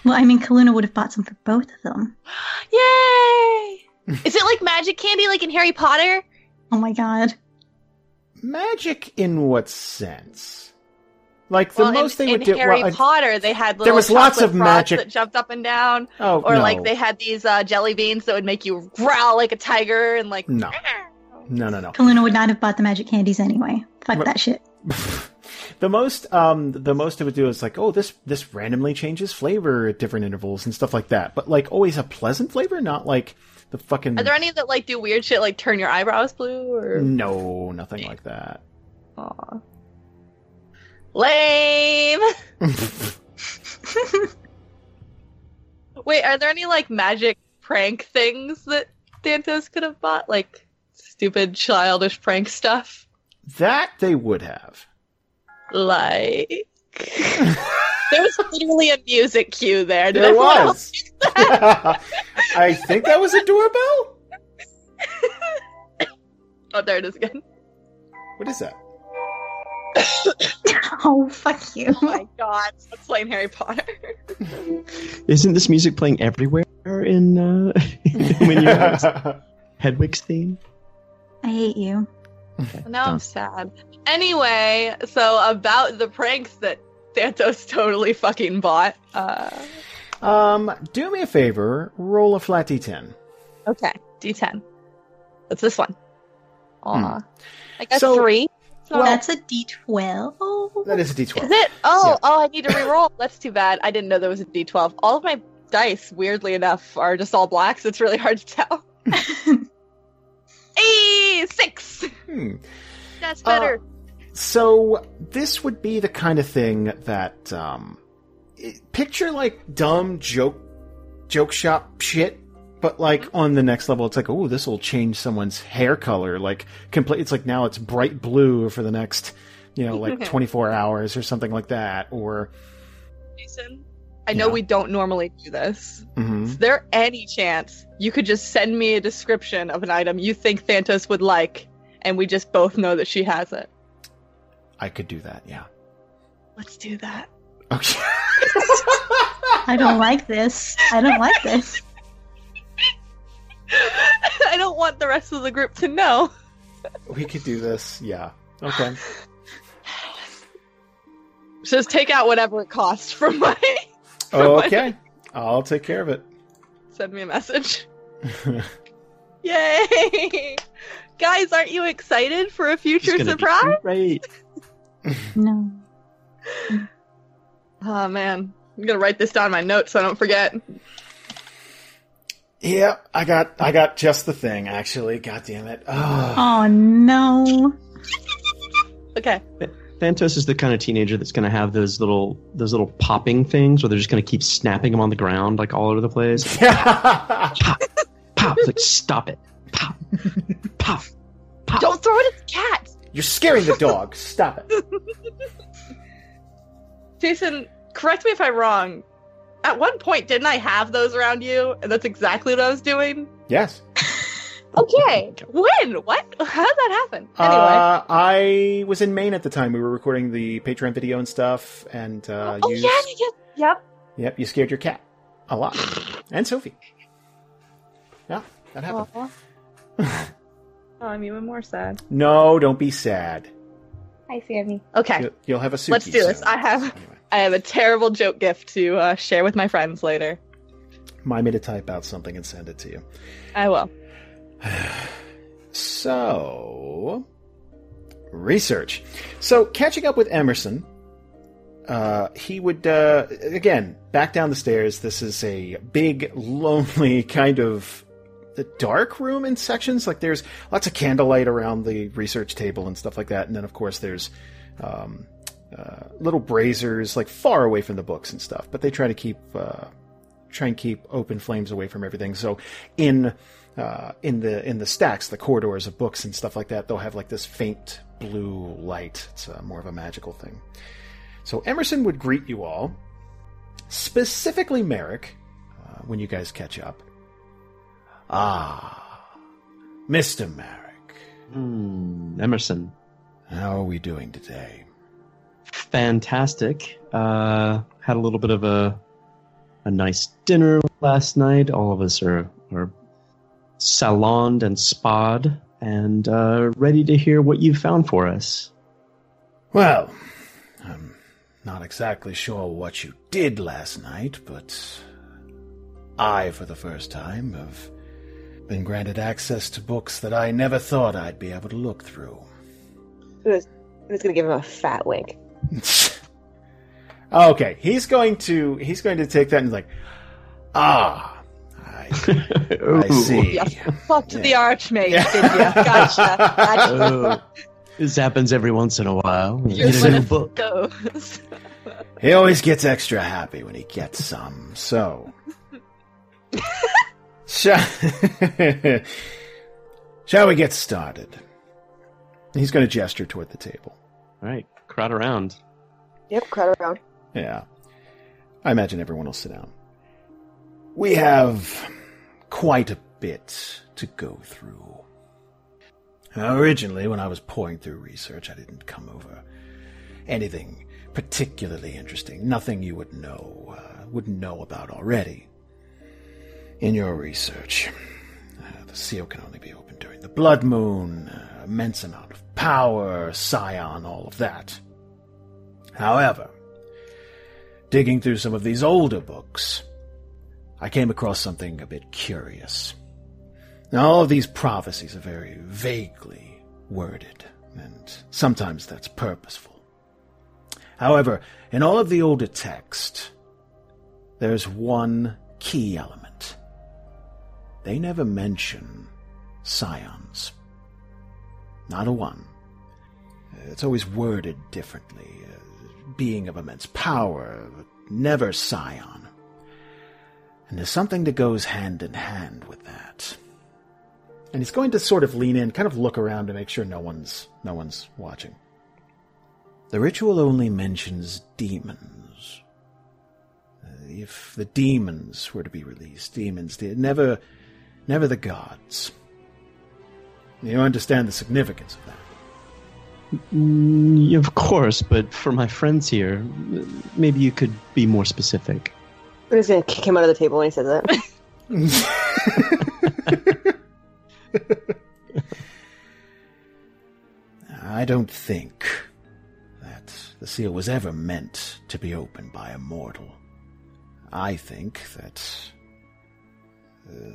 Well, I mean, Calluna would have bought some for both of them. Yay! Is it like magic candy, like in Harry Potter? Oh my god. Magic in what sense? Like the well, most in, they would in do. Harry well, Potter, they had little There was lots of frogs magic- that jumped up and down, oh, or no. like they had these uh, jelly beans that would make you growl like a tiger and like. No. No, no, no. Calluna would not have bought the magic candies anyway. Fuck What- that shit. the most, um, the most it would do is like, oh, this this randomly changes flavor at different intervals and stuff like that. But like always a pleasant flavor, not like the fucking. Are there any that like do weird shit, like turn your eyebrows blue or? No, nothing like that. Aw. Lame. Wait, are there any like magic prank things that Thantos could have bought, like stupid childish prank stuff? that they would have. Like there was literally a music cue there. Did There everyone else- was. I think that was a doorbell. Oh, there it is again. What is that? oh, fuck you. Oh my god, it's playing Harry Potter. Isn't this music playing everywhere in uh, when you're Hedwig's theme? I hate you. Okay. Now I'm sad. Anyway, so about the pranks that Thantos totally fucking bought. Uh, um, do me a favor. Roll a flat d10. okay, D10. What's this one? Aw. I got. So- three. Well- That's a D12. That is a d12. Is it? Oh, Yeah. oh, I need to re-roll. That's too bad. I didn't know there was a D12. All of my dice, weirdly enough, are just all black, so it's really hard to tell. Hey, six. Hmm. That's Uh, better. So this would be the kind of thing that um, picture like dumb joke joke shop shit, but like on the next level, it's like, oh, this will change someone's hair color. Like complete. It's like now it's bright blue for the next, you know, like twenty four hours or something like that. Or Jason, I know Yeah. we don't normally do this. Mhm. Is there any chance you could just send me a description of an item you think Thantos would like, and we just both know that she has it? I could do that. Yeah. Let's do that. Okay. I don't like this. I don't like this. I don't want the rest of the group to know. we could do this. Yeah. Okay. Just take out whatever it costs from my. Okay. I'll take care of it. Send me a message. Yay! Guys, aren't you excited for a future It's gonna be surprise? Great. No. Oh man, I'm gonna write this down in my notes so I don't forget. Yeah, I got I got just the thing actually. God damn it. Oh. Oh no. Okay. Thantos is the kind of teenager that's going to have those little those little popping things where they're just going to keep snapping them on the ground like all over the place. pop, pop. It's like stop it. Pop, pop, pop. Don't throw it at the cat. You're scaring the dog. Stop it. Jason, correct me if I'm wrong. At one point, didn't I have those around you? And that's exactly what I was doing? Yes. Okay. when? What? How did that happen? Anyway. Uh, I was in Maine at the time. We were recording the Patreon video and stuff, and uh, oh, yeah, yeah. Yep. yep, you scared your cat a lot, and Sophie. Yeah, that happened. Aw. oh, I'm even more sad. No, don't be sad. Hi, Sammy. Okay. You'll, you'll have a suit. Let's do this. I have- I have a terrible joke gift to uh, share with my friends later. Mind me to type out something and send it to you. I will. So, research. So, catching up with Emerson, uh, he would, uh, again, back down the stairs. This is a big, lonely kind of the dark room in sections. Like, there's lots of candlelight around the research table and stuff like that. And then, of course, there's um, uh, little braziers, like, far away from the books and stuff. But they try to keep. Uh, try and keep open flames away from everything. So in uh, in the in the stacks, the corridors of books and stuff like that, they'll have like this faint blue light. It's uh, more of a magical thing. So Emerson would greet you all, specifically Marrek, uh, when you guys catch up. Ah, Mister Marrek, Hmm, Emerson, how are we doing today? fantastic. Uh, had a little bit of a a nice dinner last night. All of us are are saloned and spad and uh, ready to hear what you've found for us. Well, I'm not exactly sure what you did last night, but I, for the first time, have been granted access to books that I never thought I'd be able to look through. I'm just gonna give him a fat wink. okay, he's going to he's going to take that and like, ah, I, I see. Yes. Fucked the Yeah. archmage, did you? Gotcha. Gotcha. Oh, this happens every once in a while. You Here's get a new book. goes. He always gets extra happy when he gets some. So, shall, shall we get started? He's going to gesture toward the table. All right, crowd around. Yep, crowd around. Yeah. I imagine everyone will sit down. We have quite a bit to go through. Now, originally, when I was pouring through research, I didn't come over anything particularly interesting, nothing you would know, uh, wouldn't know about already. In your research, uh, the seal can only be opened during the blood moon, uh, immense amount of power, scion, all of that. However, digging through some of these older books, I came across something a bit curious. Now, all of these prophecies are very vaguely worded, and sometimes that's purposeful. However, in all of the older text, there's one key element. They never mention scions. Not a one. It's always worded differently. Uh, being of immense power, but never scion. And there's something that goes hand in hand with that. And he's going to sort of lean in, kind of look around to make sure no one's no one's watching. The ritual only mentions demons. Uh, If the demons were to be released, demons did never never the gods. You understand the significance of that. Mm, of course, but for my friends here, maybe you could be more specific. I'm just gonna kick him out of the table when he says that. I don't think that the seal was ever meant to be opened by a mortal. I think that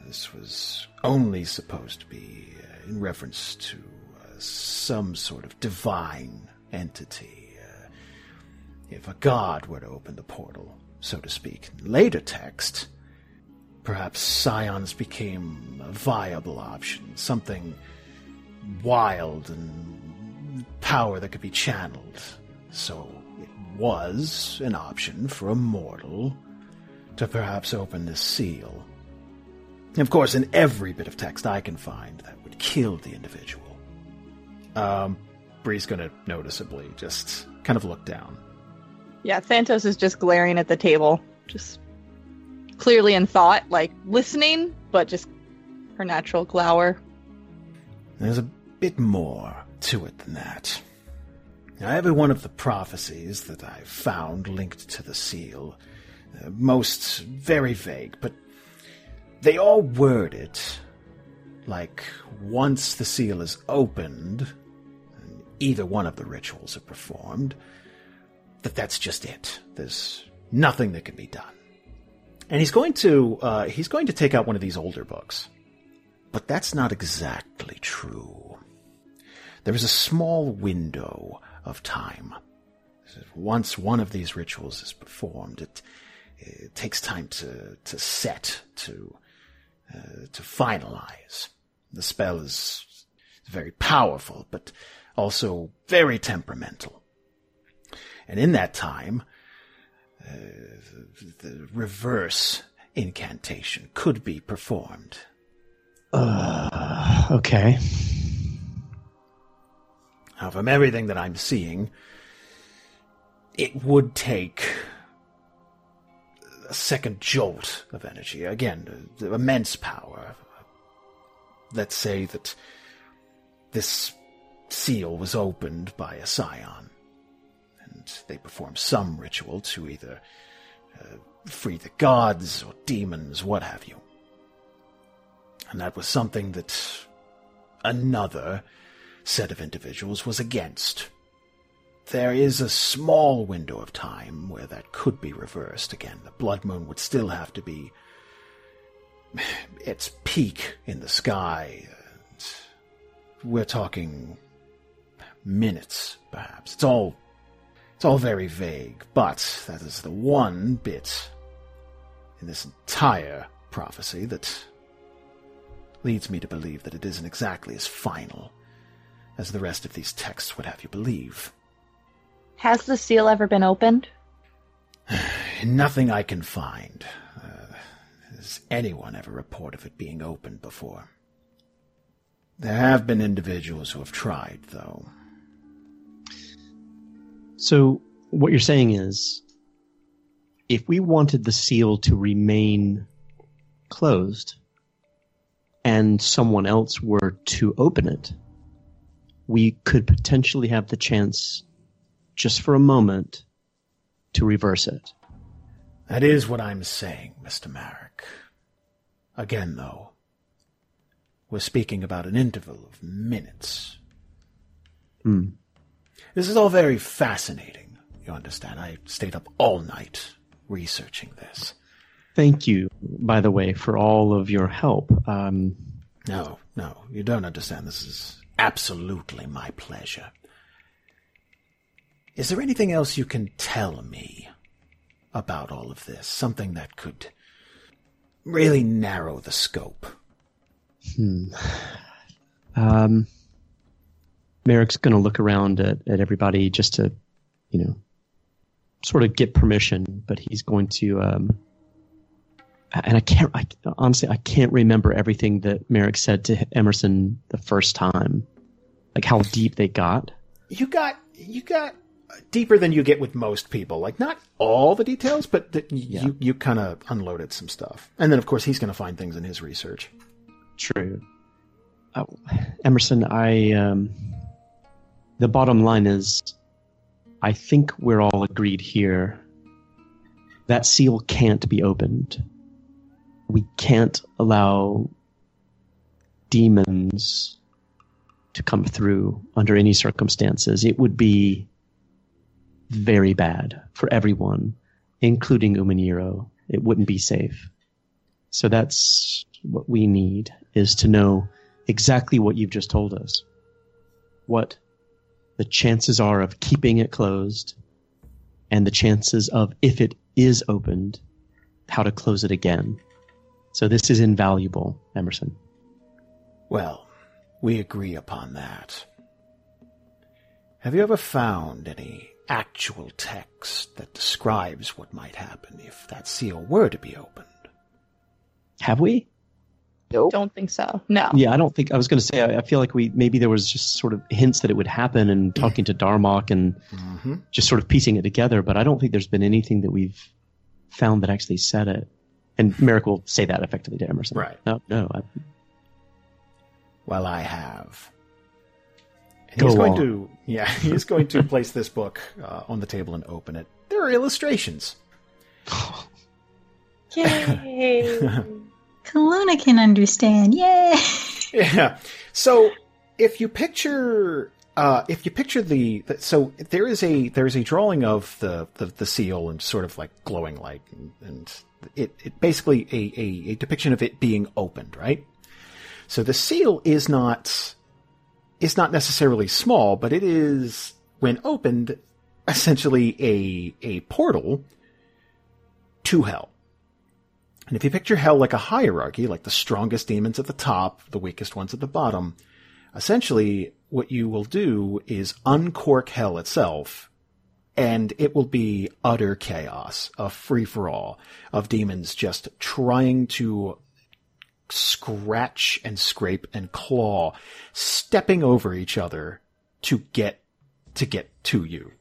this was only supposed to be uh, in reference to uh, some sort of divine entity. Uh, if a god were to open the portal, so to speak. Later text, perhaps scions became a viable option, something wild and power that could be channeled. So it was an option for a mortal to perhaps open this seal. Of course, in every bit of text I can find, that would kill the individual. Um, Bree's gonna noticeably just kind of look down. Yeah, Thantos is just glaring at the table, just clearly in thought, like listening, but just her natural glower. There's a bit more to it than that. Now, every one of the prophecies that I've found linked to the seal, uh, most very vague, but they all word it like once the seal is opened, and either one of the rituals are performed, that that's just it. There's nothing that can be done. And he's going to uh, he's going to take out one of these older books, but that's not exactly true. There is a small window of time. Once one of these rituals is performed, it, it takes time to to set to uh, to finalize. The spell is very powerful, but also very temperamental. And in that time, uh, the, the reverse incantation could be performed. Uh, okay. Now, from everything that I'm seeing, it would take a second jolt of energy. Again, immense power. Let's say that this seal was opened by a scion, and they performed some ritual to either uh, free the gods or demons, what have you. And that was something that another set of individuals was against. There is a small window of time where that could be reversed. Again, the blood moon would still have to be its peak in the sky. We're talking minutes, perhaps. It's all it's all very vague, but that is the one bit in this entire prophecy that leads me to believe that it isn't exactly as final as the rest of these texts would have you believe. Has the seal ever been opened? Nothing I can find. Uh, has anyone ever reported of it being opened before? There have been individuals who have tried, though. So, what you're saying is, if we wanted the seal to remain closed and someone else were to open it, we could potentially have the chance, just for a moment, to reverse it. That is what I'm saying, Mr. Marrek. Again, though, we're speaking about an interval of minutes. Hmm. This is all very fascinating, you understand. I stayed up all night researching this. Thank you, by the way, for all of your help. Um, No, no, you don't understand. This is absolutely my pleasure. Is there anything else you can tell me about all of this? Something that could really narrow the scope? hmm. Um, Marrek's going to look around at, at everybody just to, you know, sort of get permission, but he's going to, um, and I can't, I, honestly, I can't remember everything that Marrek said to Emerson the first time, like how deep they got. You got you got deeper than you get with most people. Like not all the details, but the, Yeah. you you kind of unloaded some stuff. And then of course he's going to find things in his research. True. Oh, Emerson, I, um, the bottom line is, I think we're all agreed here. That seal can't be opened. We can't allow demons to come through under any circumstances. It would be very bad for everyone, including Uman'Yiro. It wouldn't be safe. So that's what we need is to know exactly what you've just told us. What the chances are of keeping it closed and the chances of if it is opened, how to close it again. So this is invaluable, Emerson. Well, we agree upon that. Have you ever found any actual text that describes what might happen if that seal were to be opened. Have we? Nope. Don't think so. No. Yeah, I don't think I was going to say. I, I feel like we maybe there was just sort of hints that it would happen, and talking to Darmok and Mm-hmm. just sort of piecing it together. But I don't think there's been anything that we've found that actually said it. And Marrek will say that effectively to Emerson. Right. No, no. I, Well, I have. And Go he's going on. to, yeah, he's going to place this book uh, on the table and open it. There are illustrations. Yay! Calluna can understand. Yay! Yeah. So if you picture, uh, if you picture the, the, so there is a there is a drawing of the the, the seal and sort of like glowing light, and, and it, it basically a, a a depiction of it being opened, right? So the seal is not is not necessarily small, but it is when opened essentially a a portal to hell. And if you picture hell like a hierarchy, like the strongest demons at the top, the weakest ones at the bottom, essentially what you will do is uncork hell itself, and it will be utter chaos, a free for all of demons just trying to scratch and scrape and claw, stepping over each other to get to get to you,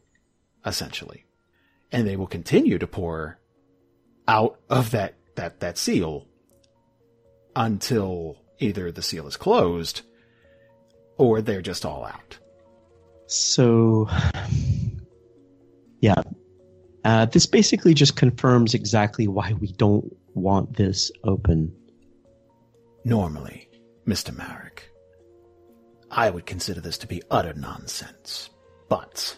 essentially. And they will continue to pour out of that that that seal until either the seal is closed or they're just all out. So, yeah. Uh, this basically just confirms exactly why we don't want this open. Normally, Mr. Marrek, I would consider this to be utter nonsense. But,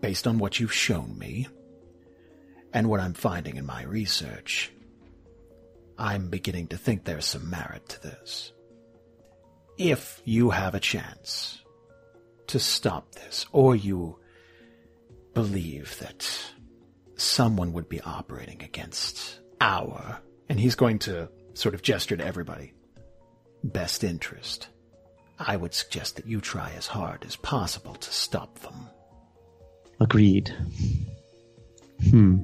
based on what you've shown me, and what I'm finding in my research, I'm beginning to think there's some merit to this. If you have a chance to stop this, or you believe that someone would be operating against our, and he's going to sort of gesture to everybody, best interest, I would suggest that you try as hard as possible to stop them. Agreed. Hmm.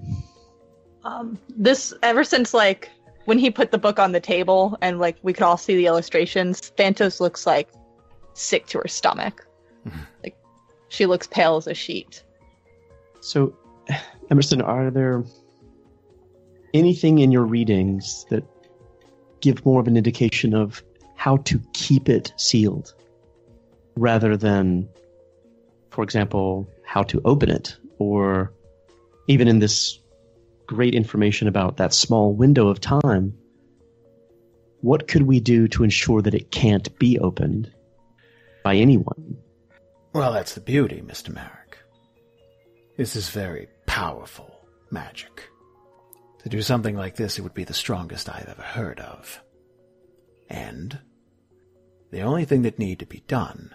Um, this ever since like when he put the book on the table and like we could all see the illustrations, Thantos looks like sick to her stomach. like she looks pale as a sheet. So, Emerson, are there anything in your readings that give more of an indication of how to keep it sealed rather than, for example, how to open it? Or even in this great information about that small window of time, what could we do to ensure that it can't be opened by anyone? Well, that's the beauty, Mr. Marrek. This is very powerful magic. To do something like this, it would be the strongest I've ever heard of. And the only thing that need to be done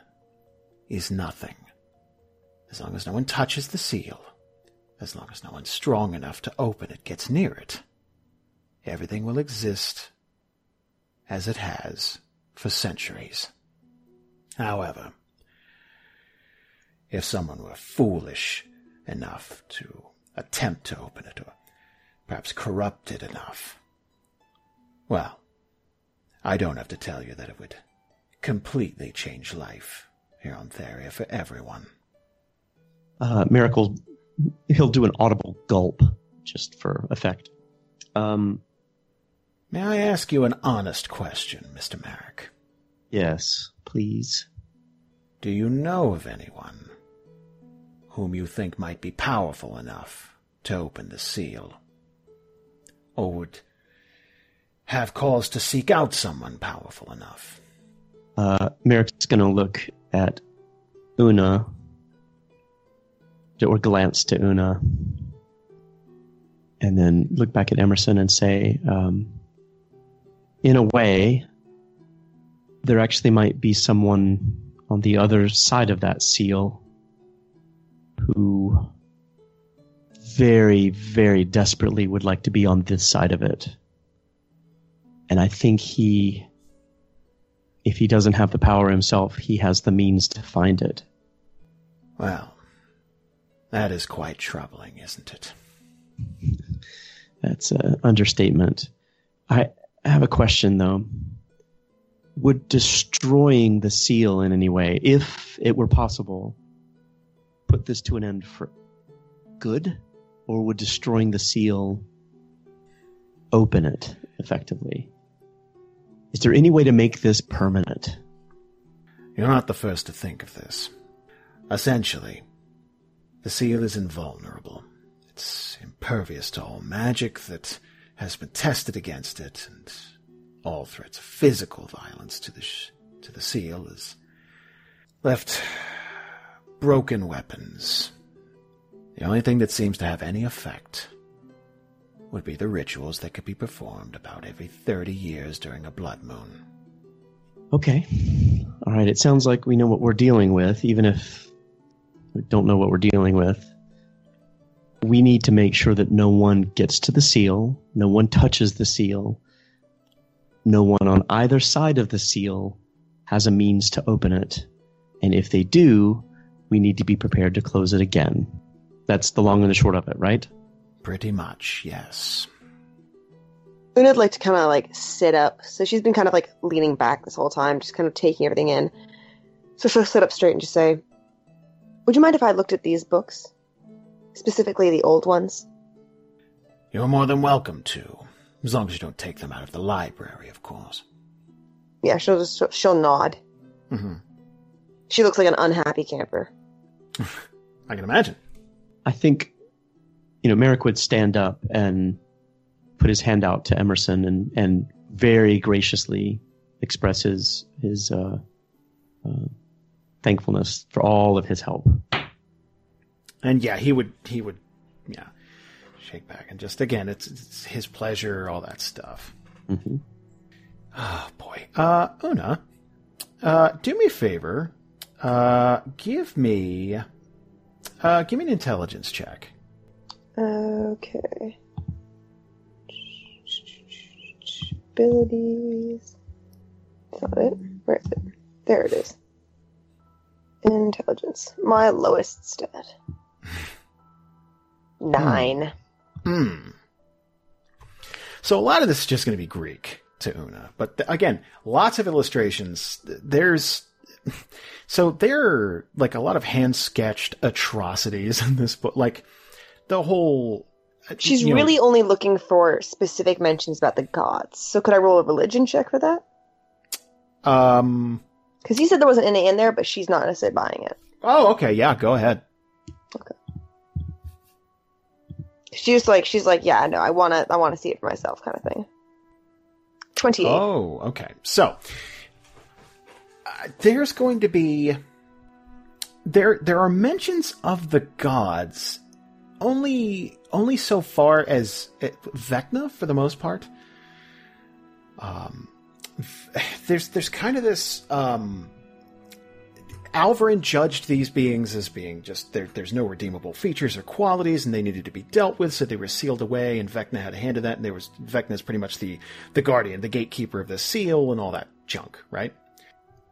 is nothing. As long as no one touches the seal, as long as no one strong enough to open it gets near it, everything will exist as it has for centuries. However, if someone were foolish enough to attempt to open it, or perhaps corrupted enough, well, I don't have to tell you that it would completely change life here on Theria for everyone. Uh, Miracle, he'll do an audible gulp just for effect. Um, May I ask you an honest question, Mr. Marrek? yes, please. Do you know of anyone whom you think might be powerful enough to open the seal? Or would have cause to seek out someone powerful enough? Uh, Marrek's gonna look at Una, or glance to Una, and then look back at Emerson and say, um, in a way, there actually might be someone on the other side of that seal who very, very desperately would like to be on this side of it. And I think he if he doesn't have the power himself, he has the means to find it. Well, That is quite troubling, isn't it? That's an understatement. I have a question though. Would destroying the seal in any way, if it were possible, put this to an end for good? Or would destroying the seal open it effectively? Is there any way to make this permanent? You're not the first to think of this. Essentially, the seal is invulnerable. It's impervious to all magic that has been tested against it, and all threats of physical violence to the sh- to the seal is left broken weapons. The only thing that seems to have any effect would be the rituals that could be performed about every 30 years during a blood moon. Okay. All right. It sounds like we know what we're dealing with, even if we don't know what we're dealing with. We need to make sure that no one gets to the seal, no one touches the seal, no one on either side of the seal has a means to open it. And if they do, we need to be prepared to close it again. That's the long and the short of it, right? Pretty much, yes. Una'd like to kind of like sit up. So she's been kind of like leaning back this whole time, just kind of taking everything in. So she'll sit up straight and just say, Would you mind if I looked at these books? Specifically the old ones? You're more than welcome to, as long as you don't take them out of the library, of course. Yeah, she'll just she'll nod. hmm She looks like an unhappy camper. I can imagine. I think, you know, Marrek would stand up and put his hand out to Emerson and, and very graciously express his his uh, uh, thankfulness for all of his help. And yeah, he would he would yeah shake back and just again, it's, it's his pleasure, all that stuff. Mm-hmm. Oh boy, uh, Una, uh, do me a favor, uh, give me, uh, give me an intelligence check. Okay. Abilities. That's not it. Where is it? There it is. Intelligence. My lowest stat. Nine. Hmm. So a lot of this is just going to be Greek to Una, but th- again, lots of illustrations. There's so there are like a lot of hand sketched atrocities in this book, like the whole. uh, She's you know- really only looking for specific mentions about the gods. So could I roll a religion check for that? um. Because he said there wasn't any in there, but she's not necessarily buying it. Oh, okay, yeah, go ahead. Okay. She's like, she's like, yeah, no, I wanna, I wanna see it for myself, kind of thing. Twenty-eight. Oh, okay. So there's going to be there there are mentions of the gods only only so far as uh, Vecna for the most part. Um, there's there's kind of this um. Alvarin judged these beings as being just there. There's no redeemable features or qualities, and they needed to be dealt with, so they were sealed away. And Vecna had a hand in that. And there was Vecna is pretty much the the guardian, the gatekeeper of the seal, and all that junk, right?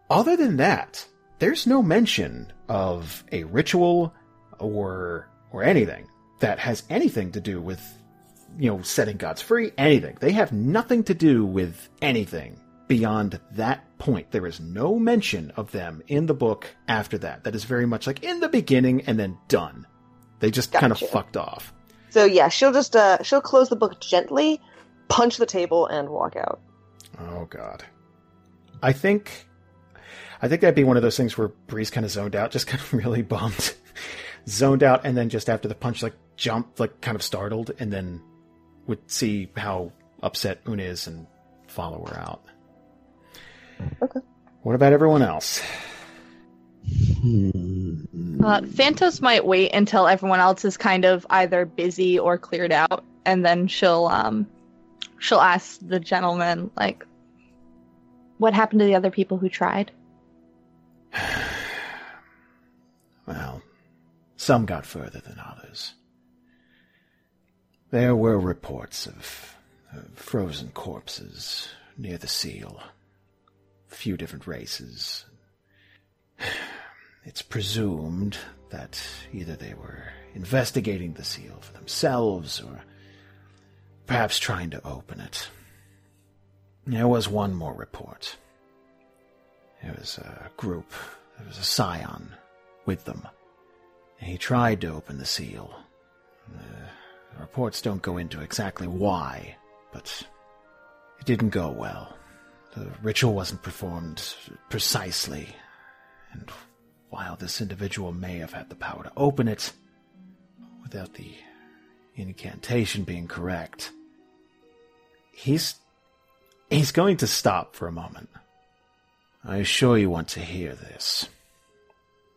Other than that, there's no mention of a ritual or or anything that has anything to do with you know setting gods free. Anything they have nothing to do with anything beyond that point. There is no mention of them in the book after that. That is very much like in the beginning and then done. They just kind of fucked off. So yeah, she'll just, uh, she'll close the book gently, punch the table, and walk out. Oh god. I think I think that'd be one of those things where Breeze kind of zoned out, just kind of really bummed. zoned out and then just after the punch like jumped, like kind of startled, and then would see how upset Una is and follow her out. Okay. What about everyone else? Hmm. Uh, Thantos might wait until everyone else is kind of either busy or cleared out, and then she'll um, she'll ask the gentleman like, "What happened to the other people who tried?" Well, some got further than others. There were reports of, of frozen corpses near the seal. A few different races. It's presumed that either they were investigating the seal for themselves or perhaps trying to open it. There was one more report. There was a group, there was a scion with them. He tried to open the seal. The reports don't go into exactly why, but it didn't go well. The ritual wasn't performed precisely, and while this individual may have had the power to open it, without the incantation being correct, he's he's going to stop for a moment. I assure you want to hear this.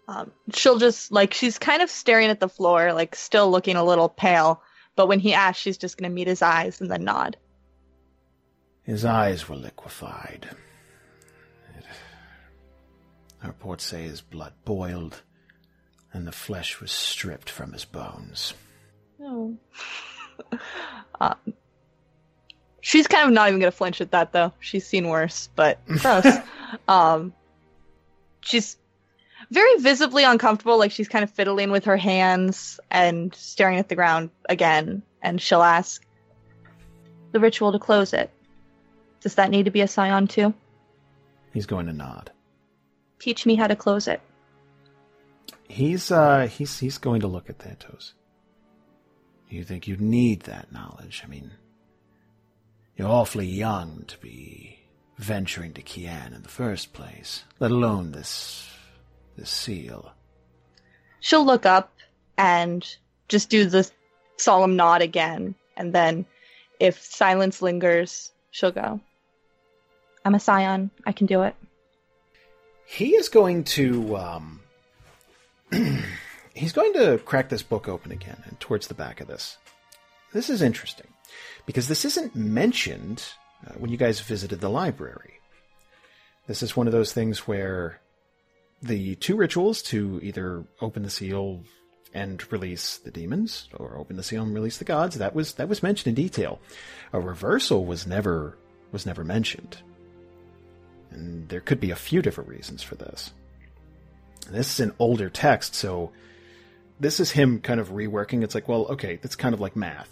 Um, she'll just like she's kind of staring at the floor, like still looking a little pale. But when he asks, she's just gonna meet his eyes and then nod. His eyes were liquefied. It, reports say his blood boiled, and the flesh was stripped from his bones. No. um, she's kind of not even gonna flinch at that though. She's seen worse, but gross. um, she's very visibly uncomfortable, like she's kind of fiddling with her hands and staring at the ground again. And she'll ask, "The ritual to close it. Does that need to be a scion too? He's going to nod. Teach me how to close it." He's uh he's he's going to look at Thantos. You think you need that knowledge? I mean, you're awfully young to be venturing to Kian in the first place, let alone this this seal. She'll look up and just do the solemn nod again, and then if silence lingers, she'll go. I'm a scion. I can do it. He is going to um he's going to crack this book open again and towards the back of this. This is interesting because this isn't mentioned uh, when you guys visited the library. This is one of those things where the two rituals to either open the seal and release the demons, or open the seal and release the gods, that was that was mentioned in detail. A reversal was never was never mentioned. And there could be a few different reasons for this. This is an older text, so this is him kind of reworking. It's like, well, okay, that's kind of like math.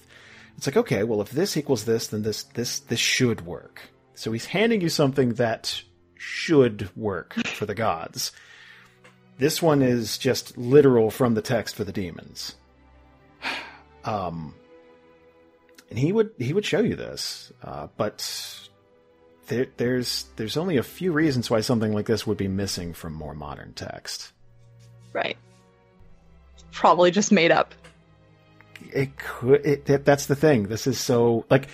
It's like, okay, well, if this equals this, then this this this should work. So he's handing you something that should work for the gods. This one is just literal from the text for the demons. Um, and he would he would show you this, uh, but there, there's there's only a few reasons why something like this would be missing from more modern text. Right. Probably just made up. It could. It, that, that's the thing. This is so like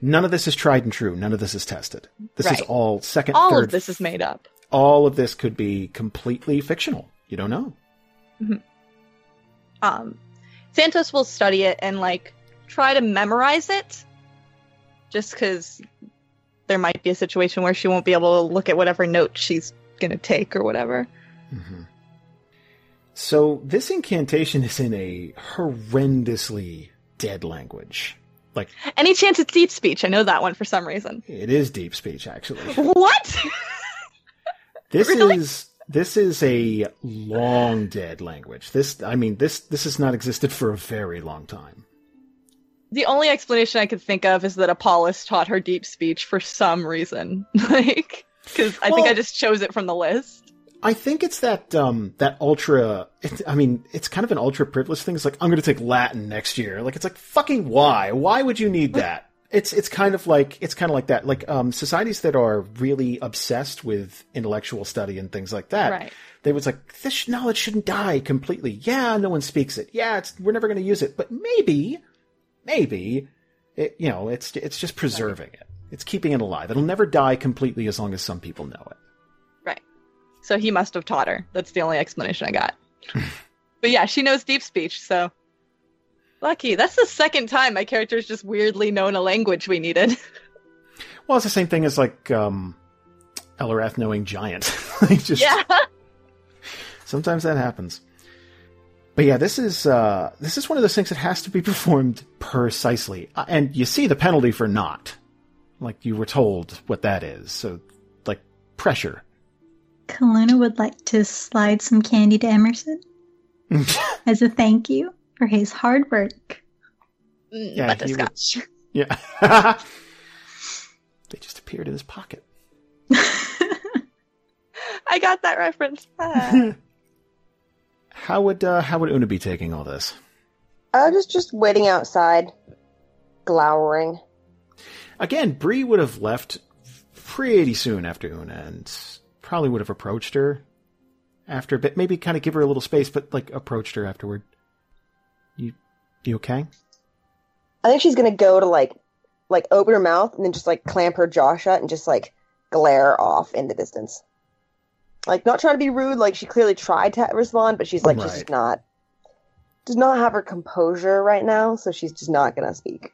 none of this is tried and true. None of this is tested. This is all second, All third. of this is made up. all of this could be completely fictional. You don't know. um Thantos will study it and like try to memorize it just cuz there might be a situation where she won't be able to look at whatever note she's going to take or whatever. Mm-hmm. So this incantation is in a horrendously dead language. Like Any chance it's deep speech? I know that one for some reason. it is deep speech, actually. What? This Really? is this is a long dead language. This, I mean, this this has not existed for a very long time. the only explanation I could think of is that Apollos taught her deep speech for some reason. like cuz I think I just chose it from the list. I think it's that um that ultra. It, I mean, it's kind of an ultra privileged thing. It's like I'm going to take Latin next year. Like it's like fucking why? Why would you need that? It's it's kind of like it's kind of like that. Like um societies that are really obsessed with intellectual study and things like that. Right. They was like this knowledge shouldn't die completely. Yeah, no one speaks it. Yeah, it's we're never going to use it. But maybe, maybe, it, you know, it's it's just preserving it. It's keeping it alive. It'll never die completely as long as some people know it. So he must have taught her. That's the only explanation I got. but yeah, she knows deep speech, so lucky. That's the second time my character's just weirdly known a language we needed. Well, it's the same thing as like um, Elarath knowing giant. Like, just, yeah. Sometimes that happens. But yeah, this is uh, this is one of those things that has to be performed precisely, Uh, and you see the penalty for not. Like you were told what that is. So, like pressure. Calluna would like to slide some candy to Emerson as a thank you for his hard work. Mm, Yeah, he would- Yeah. they just appeared in his pocket. I got that reference. Ah. How would uh, how would Una be taking all this? Uh, just just waiting outside, glowering. Again, Bree would have left pretty soon after Una, and probably would have approached her after a bit. Maybe kind of give her a little space, but like approached her afterward. You, you okay? I think she's gonna go to like, like open her mouth and then just like clamp her jaw shut and just like glare off in the distance. Like not trying to be rude. Like she clearly tried to respond, but she's like she's Right. just not, does not have her composure right now. So she's just not gonna speak.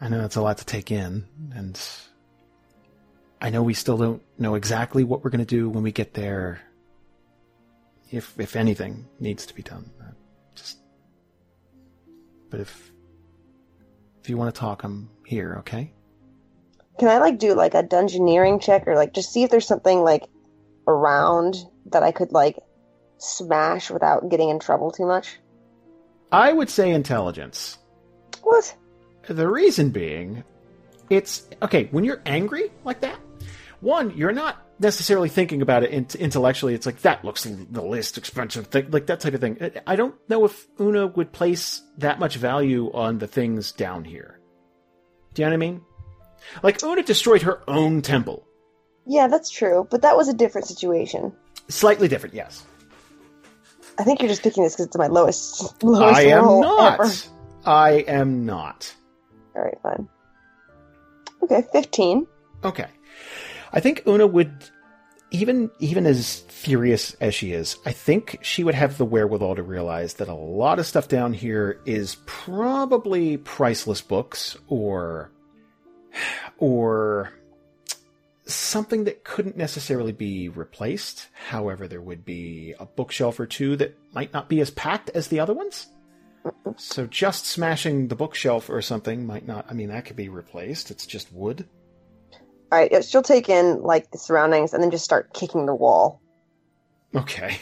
I know it's a lot to take in, and I know we still don't know exactly what we're going to do when we get there. If if anything needs to be done, just. But if if you want to talk, I'm here. Okay. Can I like do like a dungeoneering check or like just see if there's something like around that I could like smash without getting in trouble too much? I would say intelligence. What? The reason being, it's okay when you're angry like that. One, you're not necessarily thinking about it int- intellectually. It's like that looks the least expensive thing, like that type of thing. I- don't know if Una would place that much value on the things down here. Do you know what I mean? Like Una destroyed her own temple. Yeah, that's true, but that was a different situation. Slightly different, yes. I think you're just picking this because it's my lowest. lowest I am not. ever. I am not. All right, fine. Okay, fifteen. Okay. I think Una would even even as furious as she is, I think she would have the wherewithal to realize that a lot of stuff down here is probably priceless books or or something that couldn't necessarily be replaced. However, there would be a bookshelf or two that might not be as packed as the other ones. So just smashing the bookshelf or something might not I mean that could be replaced. It's just wood. All right, she'll take in like the surroundings and then just start kicking the wall. Okay.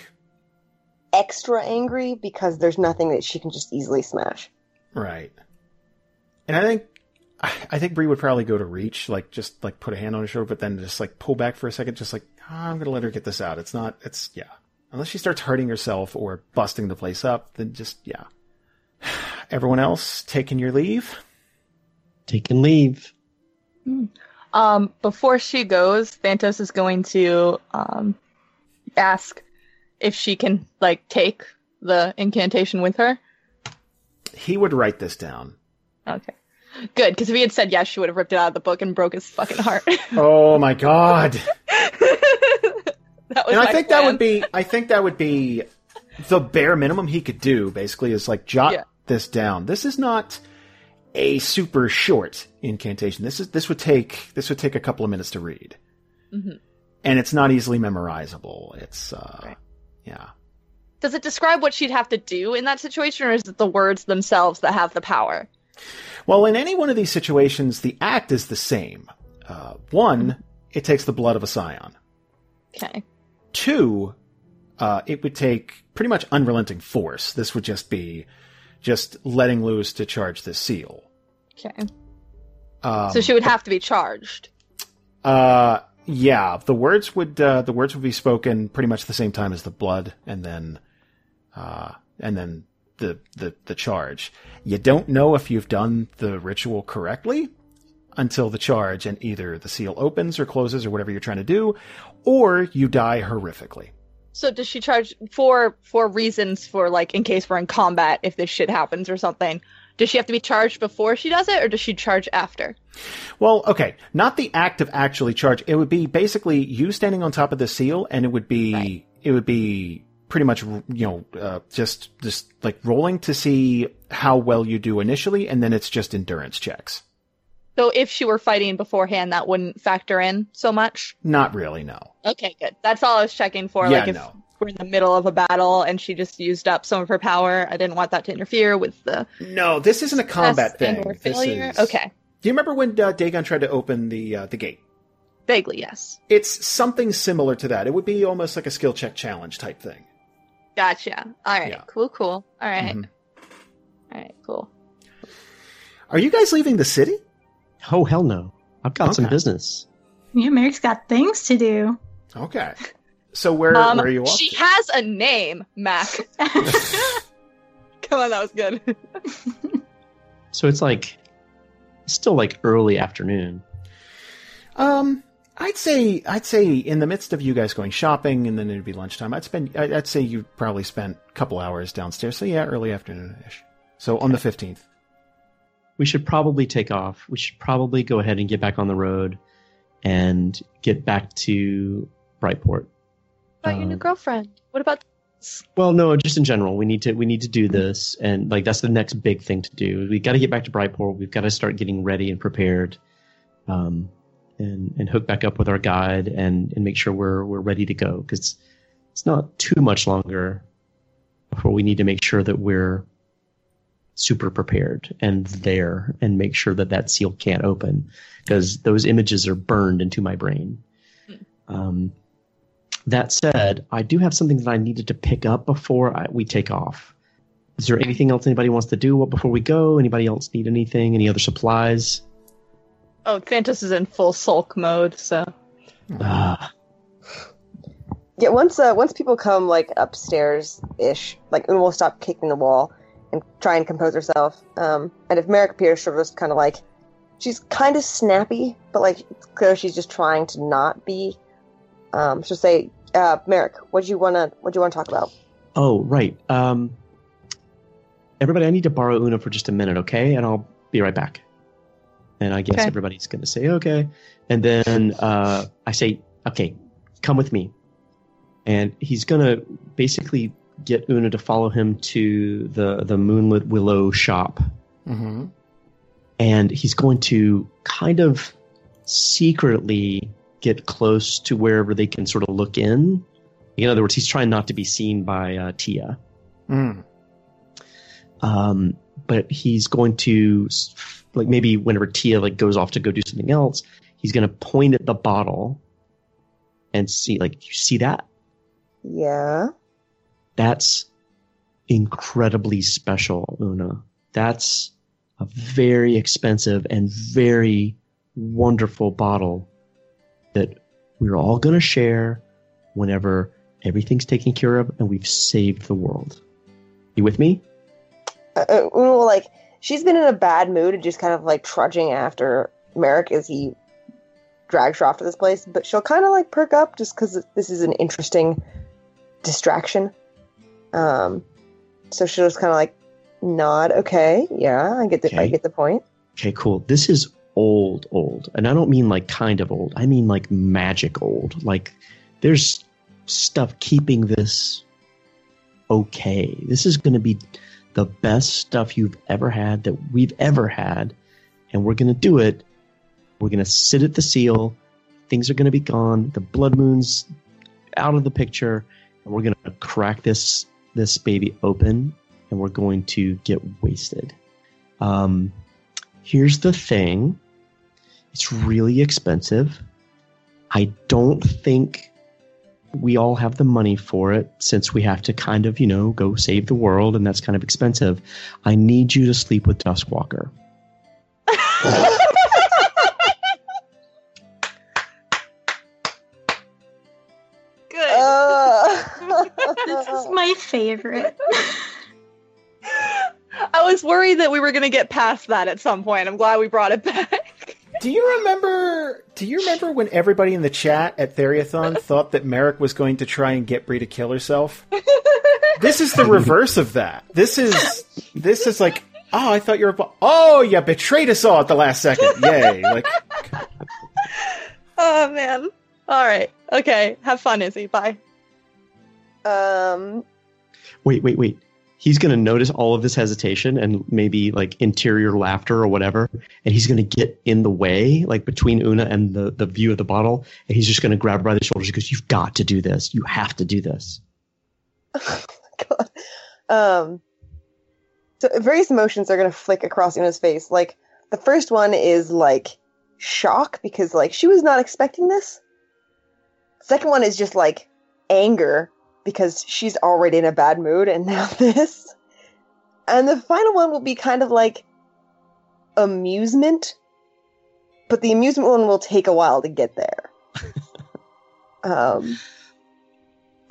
Extra angry because there's nothing that she can just easily smash. Right. And I think I I think Bree would probably go to reach, like just like put a hand on her shoulder, but then just like pull back for a second, just like "Ah, I'm gonna let her get this out. It's not. It's yeah. Unless she starts hurting herself or busting the place up, then just yeah. Everyone else taking your leave. Taking leave. Um, before she goes, Thantos is going to um, ask if she can like take the incantation with her. He would write this down. Okay, good because if he had said yes, she would have ripped it out of the book and broke his fucking heart. Oh my god! that was and I think that would be I think that would be the bare minimum he could do basically is like jot Yeah. this down. This is not a super short incantation. This is this would take this would take a couple of minutes to read. Mhm. And it's not easily memorizable. It's uh Right. yeah. Does it describe what she'd have to do in that situation, or is it the words themselves that have the power? Well, in any one of these situations the act is the same. Uh, one, it takes the blood of a scion. Okay. Two, uh, it would take pretty much unrelenting force. This would just be just letting loose to charge the seal. Okay. Um, so she would have to be charged. Uh, yeah, the words would uh, the words would be spoken pretty much the same time as the blood, and then, uh, and then the the the charge. You don't know if you've done the ritual correctly until the charge, and either the seal opens or closes or whatever you're trying to do, or you die horrifically. So does she charge for for reasons for like in case we're in combat if this shit happens or something? Does she have to be charged before she does it, or does she charge after? Well, okay, not the act of actually charge. It would be basically you standing on top of the seal, and it would be Right. it would be pretty much you know uh, just just like rolling to see how well you do initially, and then it's just endurance checks. So if she were fighting beforehand, that wouldn't factor in so much. Not really, no. Okay, good. That's all I was checking for. Yeah, like if no. we're in the middle of a battle and she just used up some of her power, I didn't want that to interfere with the No, this isn't a combat thing. This is- Okay, Do you remember when uh, Dagon tried to open the uh, the gate? vaguely yes. It's something similar to that. It would be almost like a skill check challenge type thing. Gotcha. All right. Yeah. Cool. Cool. All right. Mhm. All right, cool. Are you guys leaving the city? Oh hell no! I've got some business. Yeah, Marrek's got things to do. Okay. So where Um, where are you off? she to? has a name, Mac. Come on, that was good. So it's like it's still like early afternoon. Um, I'd say I'd say in the midst of you guys going shopping and then it'd be lunchtime. I'd spend I- I'd say you probably spent a couple hours downstairs. So yeah, early afternoon ish. So on the fifteenth. We should probably take off. We should probably go ahead and get back on the road and get back to Brightport. What about your new Um, girlfriend? What about? Well, no, just in general, we need to we need to do this, and like that's the next big thing to do. We got to get back to Brightport. We've got to start getting ready and prepared, um, and and hook back up with our guide and and make sure we're we're ready to go because it's not too much longer before we need to make sure that we're super prepared and there and make sure that that seal can't open because those images are burned into my brain. Um, that said, I do have something that I needed to pick up before I, we take off. Is there anything else anybody wants to do before we go? Anybody else need anything? Any other supplies? Oh, Thantos is in full sulk mode, so Ah, Yeah, once uh, once people come like upstairs ish, like we'll stop kicking the wall and try and compose herself. Um, and if Marrek appears, she'll just kind of like she's kind of snappy, but like it's clear she's just trying to not be. Um, she'll say, uh, "Marrek, what do you wanna what do you wanna talk about?" oh, right. Um, everybody, I need to borrow Una for just a minute, okay? And I'll be right back. And I guess Okay. everybody's going to say, okay. And then uh, I say, okay, come with me. And he's going to basically get Una to follow him to the, the Moonlit Willow shop. Mm-hmm. and he's going to kind of secretly get close to wherever they can sort of look in. In other words, he's trying not to be seen by uh, Tia, Mm. um, but he's going to like maybe whenever Tia like goes off to go do something else, he's going to point at the bottle and see like you see that Yeah. That's incredibly special, Una. That's a very expensive and very wonderful bottle that we're all going to share whenever everything's taken care of and we've saved the world. You with me? Uh, uh, Una like she's been in a bad mood and just kind of like trudging after Marrek as he drags her off to this place, but she'll kind of like perk up just because this is an interesting distraction. Um, so she'll just kind of like nod. Okay, yeah, I get the I get the point. Okay, cool. This is old, old. And I don't mean like kind of old. I mean like magic old. Like there's stuff keeping this okay. This is going to be the best stuff you've ever had that we've ever had. And we're going to do it. We're going to sit at the seal. Things are going to be gone. The blood moon's out of the picture. And we're going to crack this this baby open and we're going to get wasted. Um, Here's the thing it's really expensive. I don't think we all have the money for it since we have to kind of, you know, go save the world and that's kind of expensive. I need you to sleep with Duskwalker. favorite. I was worried that we were going to get past that at some point. I'm glad we brought it back. Do you remember? Do you remember when everybody in the chat at Theriathon thought that Marrek was going to try and get Bree to kill herself? this is the reverse of that. This is this is like, oh, I thought you were. Oh, you betrayed us all at the last second. Yay! Like, oh man. All right. Okay. Have fun, Izzy. Bye. um, Wait, wait, wait. He's going to notice all of this hesitation and maybe like interior laughter or whatever. And he's going to get in the way, like between Una and the, the view of the bottle. And he's just going to grab her by the shoulders because you've got to do this. You have to do this. God. Um, so various emotions are gonna flick across Una's face. Like the first one is like shock because like she was not expecting this. Second one is just like anger because she's already in a bad mood and now this. and the final one will be kind of like amusement, but the amusement one will take a while to get there. um,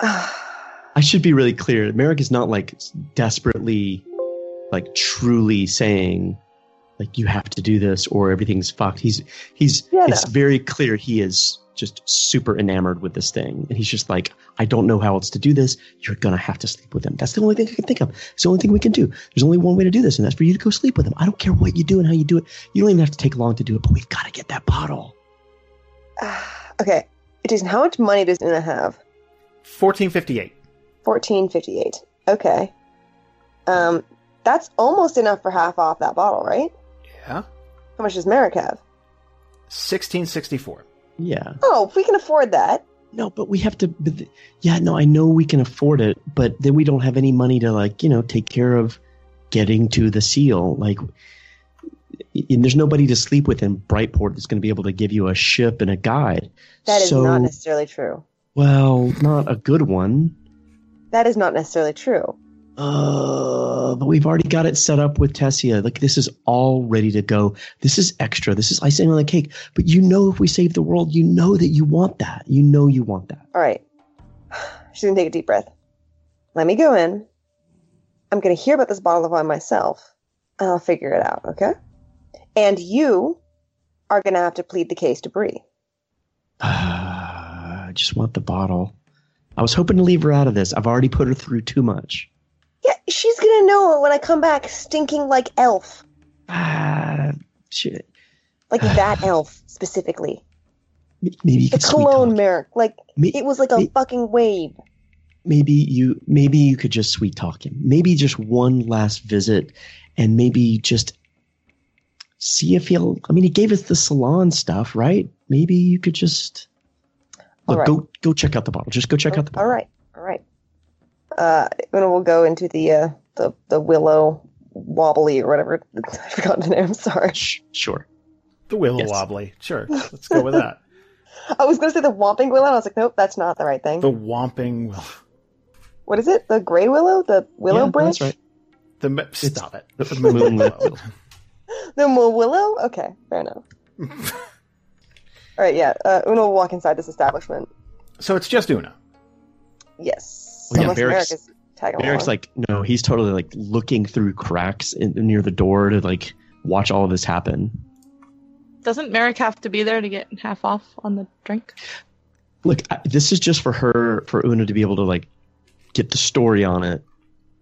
I should be really clear. Marrek is not like desperately, like truly saying, like you have to do this or everything's fucked. He's he's Yeah, it's no. very clear he is just super enamored with this thing, and he's just like, I don't know how else to do this. You're gonna have to sleep with him. That's the only thing I can think of. It's the only thing we can do. There's only one way to do this, and that's for you to go sleep with him. I don't care what you do and how you do it. You don't even have to take long to do it, but we've got to get that bottle. okay, Jason, how much money does Una have? 1458. Fourteen fifty-eight. Okay, um, that's almost enough for half off that bottle, right? Yeah. How much does Marrek have? 1664. Yeah. Oh, we can afford that. No, but we have to. But yeah, no, I know we can afford it, but then we don't have any money to like, you know, take care of getting to the seal. Like, and there's nobody to sleep with in Brightport that's going to be able to give you a ship and a guide. That is So- not necessarily true. Well, not a good one. That is not necessarily true. Uh, but we've already got it set up with Tessia. Like this is all ready to go. This is extra. This is icing on the cake. But you know, if we save the world, you know that you want that. You know you want that. All right. She's gonna take a deep breath. Let me go in. I'm gonna hear about this bottle of wine myself, and I'll figure it out. Okay. And you are gonna have to plead the case to Bree. I just want the bottle. I was hoping to leave her out of this. I've already put her through too much. Yeah, she's gonna know when I come back, stinking like elf, Ah, shit. like that elf specifically. Maybe you The cologne. Marrek, like it was like a fucking wave. maybe you maybe you could just sweet talk him maybe just one last visit and maybe just see if he'll i mean he gave us the salon stuff right maybe you could just look right. go go check out the bottle just go check out the bottle right, all right. Uh, then we'll go into the uh, the the willow wobbly or whatever. I forgot the name. I'm sorry. Sure The Willow Yes. Wobbly. Sure. Let's go with that. I was gonna say the whomping willow. and I was like, nope, that's not the right thing. The Whomping Willow. what is it? The gray willow? The willow Yeah, branch? that's right The me- stop it. the The moon Willow. The mo- willow? Okay, fair enough. All right, yeah. Uh, Una will walk inside this establishment. so it's just Una. Yes. Well, yeah, Unless Barrick's- Marrek is tagging eric's along. like no he's totally like looking through cracks in, near the door to like watch all of this happen Doesn't Marrek have to be there to get half off on the drink? look I, this is just for her for una to be able to like get the story on it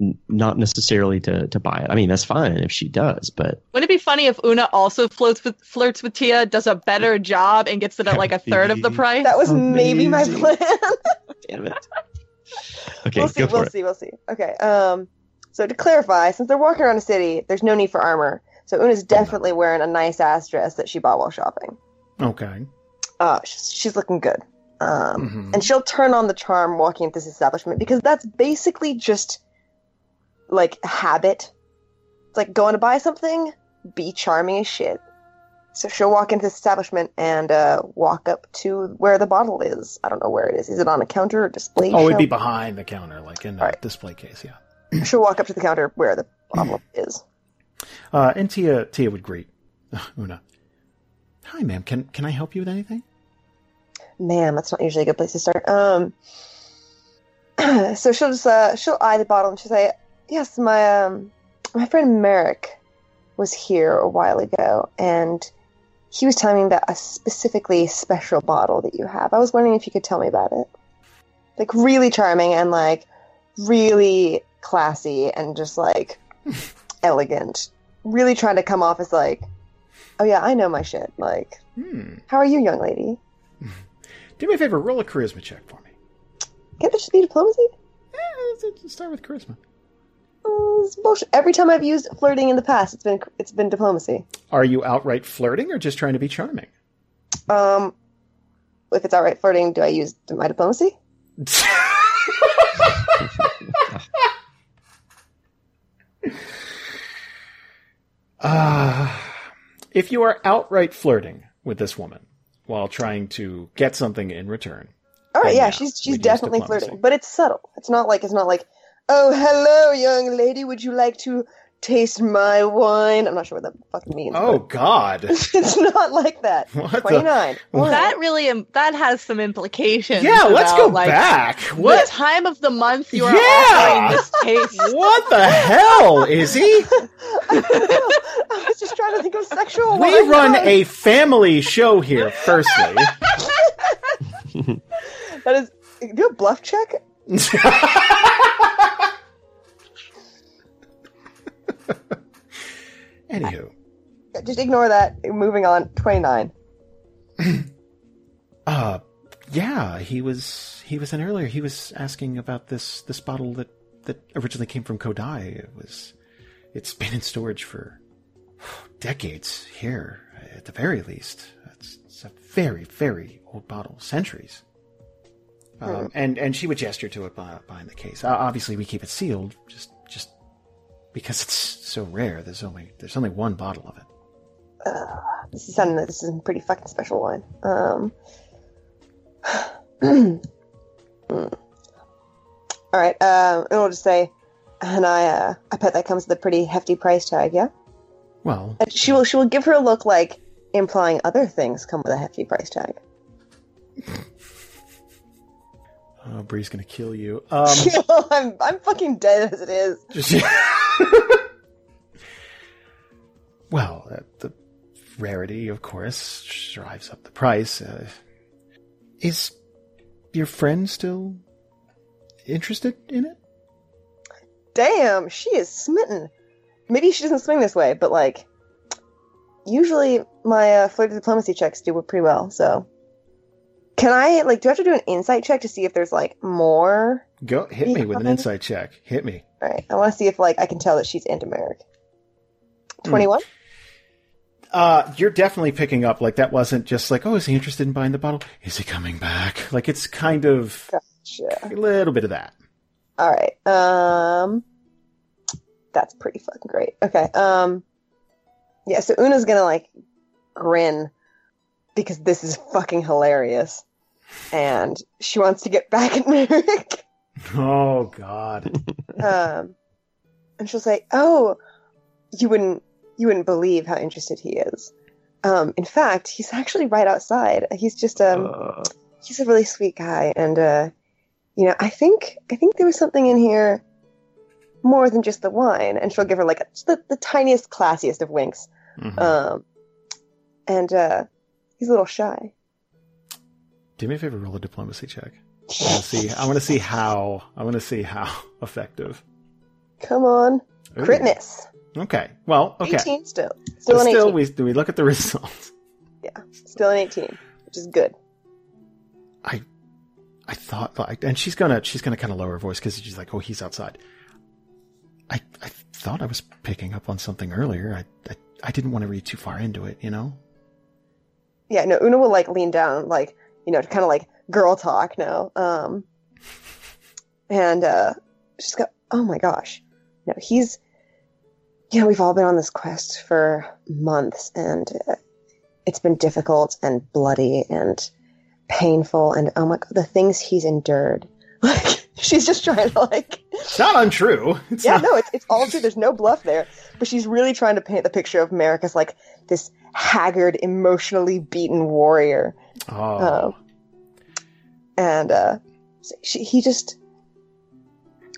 n- not necessarily to to buy it i mean that's fine if she does but Wouldn't it be funny if Una also flirts with flirts with Tia, does a better job, and gets it at like a third of the price? that was maybe my plan. damn it okay we'll see. We'll it see. We'll see. Okay. Um. So to clarify, since they're walking around a city, there's no need for armor. So Una's definitely wearing a nice ass dress that she bought while shopping. Okay. Uh, she's, she's looking good. Um, Mhm. and she'll turn on the charm walking at this establishment because that's basically just like habit. It's like going to buy something, be charming as shit. So she'll walk into this establishment and uh, walk up to where the bottle is. I don't know where it is. Is it on a counter or display? Oh, it'd be behind the counter, like in a Alright. display case, yeah. She'll walk up to the counter where the bottle is. Uh, and Tia, Tia would greet Una. Hi, ma'am. Can can I help you with anything? Man, that's not usually a good place to start. Um, so she'll just uh, she'll eye the bottle and she'll say, "Yes, my um, my friend Marrek was here a while ago, and he was telling me about a specifically special bottle that you have. I was wondering if you could tell me about it. Like really charming and like really classy and just like elegant. Really trying to come off as like, oh yeah, I know my shit. Like, Hmm. how are you, young lady? Do me a favor. Roll a charisma check for me. Can't that just be diplomacy? Eh, let's, let's start with charisma. Bullshit. Every time I've used flirting in the past, it's been it's been diplomacy. Are you outright flirting or just trying to be charming? Um, if it's outright flirting, do I use my diplomacy? Ah, if you are outright flirting with this woman while trying to get something in return, All right, yeah, yeah, she's she's definitely flirting, but it's subtle. It's not like it's not like, oh, hello, young lady, would you like to taste my wine. I'm not sure what that fucking means. Oh God! it's not like that. What the- 29. What? That really im- that has some implications. Yeah, let's go like, back. The What? time of the month you are Yeah! offering this taste. What the hell, Izzy? I was just trying to think of sexual We wine. run a family show here. Firstly, That is. Do a bluff check? anywho, Just ignore that. Moving on. 29. uh, yeah, he was he was in earlier. He was asking about this this bottle that that originally came from Kodai. It was it's been in storage for decades here, at the very least. It's, it's a very very old bottle, centuries. Um, and and she would gesture to it behind, the case. Uh, obviously, we keep it sealed, just just because it's so rare. There's only there's only one bottle of it. This is sounding like this is a pretty fucking special wine. Um. All right. Um. and I'll just say, and I, uh, I bet that comes with a pretty hefty price tag. Yeah. Well, And she will. She will give her a look like implying other things come with a hefty price tag. oh, Bri's gonna kill you. Um, I'm. I'm fucking dead as it is. Just- well, uh, the rarity, of course, drives up the price. Uh, is your friend still interested in it? Damn, she is smitten. Maybe she doesn't swing this way, but like, usually my uh, flirt diplomacy checks do pretty well. So, can I like? Do I have to do an insight check to see if there's like more? Go hit me with an insight check. Hit me. All right, I want to see if like I can tell that she's anti-Marrek. Twenty-one. Uh, you're definitely picking up like that wasn't just like, oh, is he interested in buying the bottle? Is he coming back? Like it's kind of Gotcha. a little bit of that. All right. Um, that's pretty fucking great. Okay. Um, yeah. So Una's gonna like grin because this is fucking hilarious, and she wants to get back at Marrek. Oh God. um, and she'll say, "Oh, you wouldn't, you wouldn't believe how interested he is. Um, in fact, he's actually right outside. He's just um, Uh, he's a really sweet guy, and uh, you know, I think, I think there was something in here more than just the wine." And she'll give her like a, the, the tiniest, classiest of winks. Mhm. Um, and uh, he's a little shy. Do me a favor, roll a diplomacy check. I want to see. I want to see how. I want to see how effective. Come on, Ooh. crit miss. Okay. Well. Okay. 18 still, still an Still, 18, we do we look at the results. Yeah. Still an 18, which is good. I, I thought like, and she's gonna she's gonna kind of lower her voice because she's like, oh, he's outside. I I thought I was picking up on something earlier. I I, I didn't want to read too far into it. You know. yeah, no, Una will like lean down, like you know, kind of like girl talk now. Um, and uh, she's got, oh my gosh, no, he's, you know, we've all been on this quest for months, and uh, it's been difficult and bloody and painful, and oh my god, the things he's endured. Like she's just trying to like It's not untrue. It's yeah, not, no, it's, it's all true. There's no bluff there. But she's really trying to paint the picture of Marrek as like this haggard, emotionally beaten warrior. Oh. Um, and uh, she, he just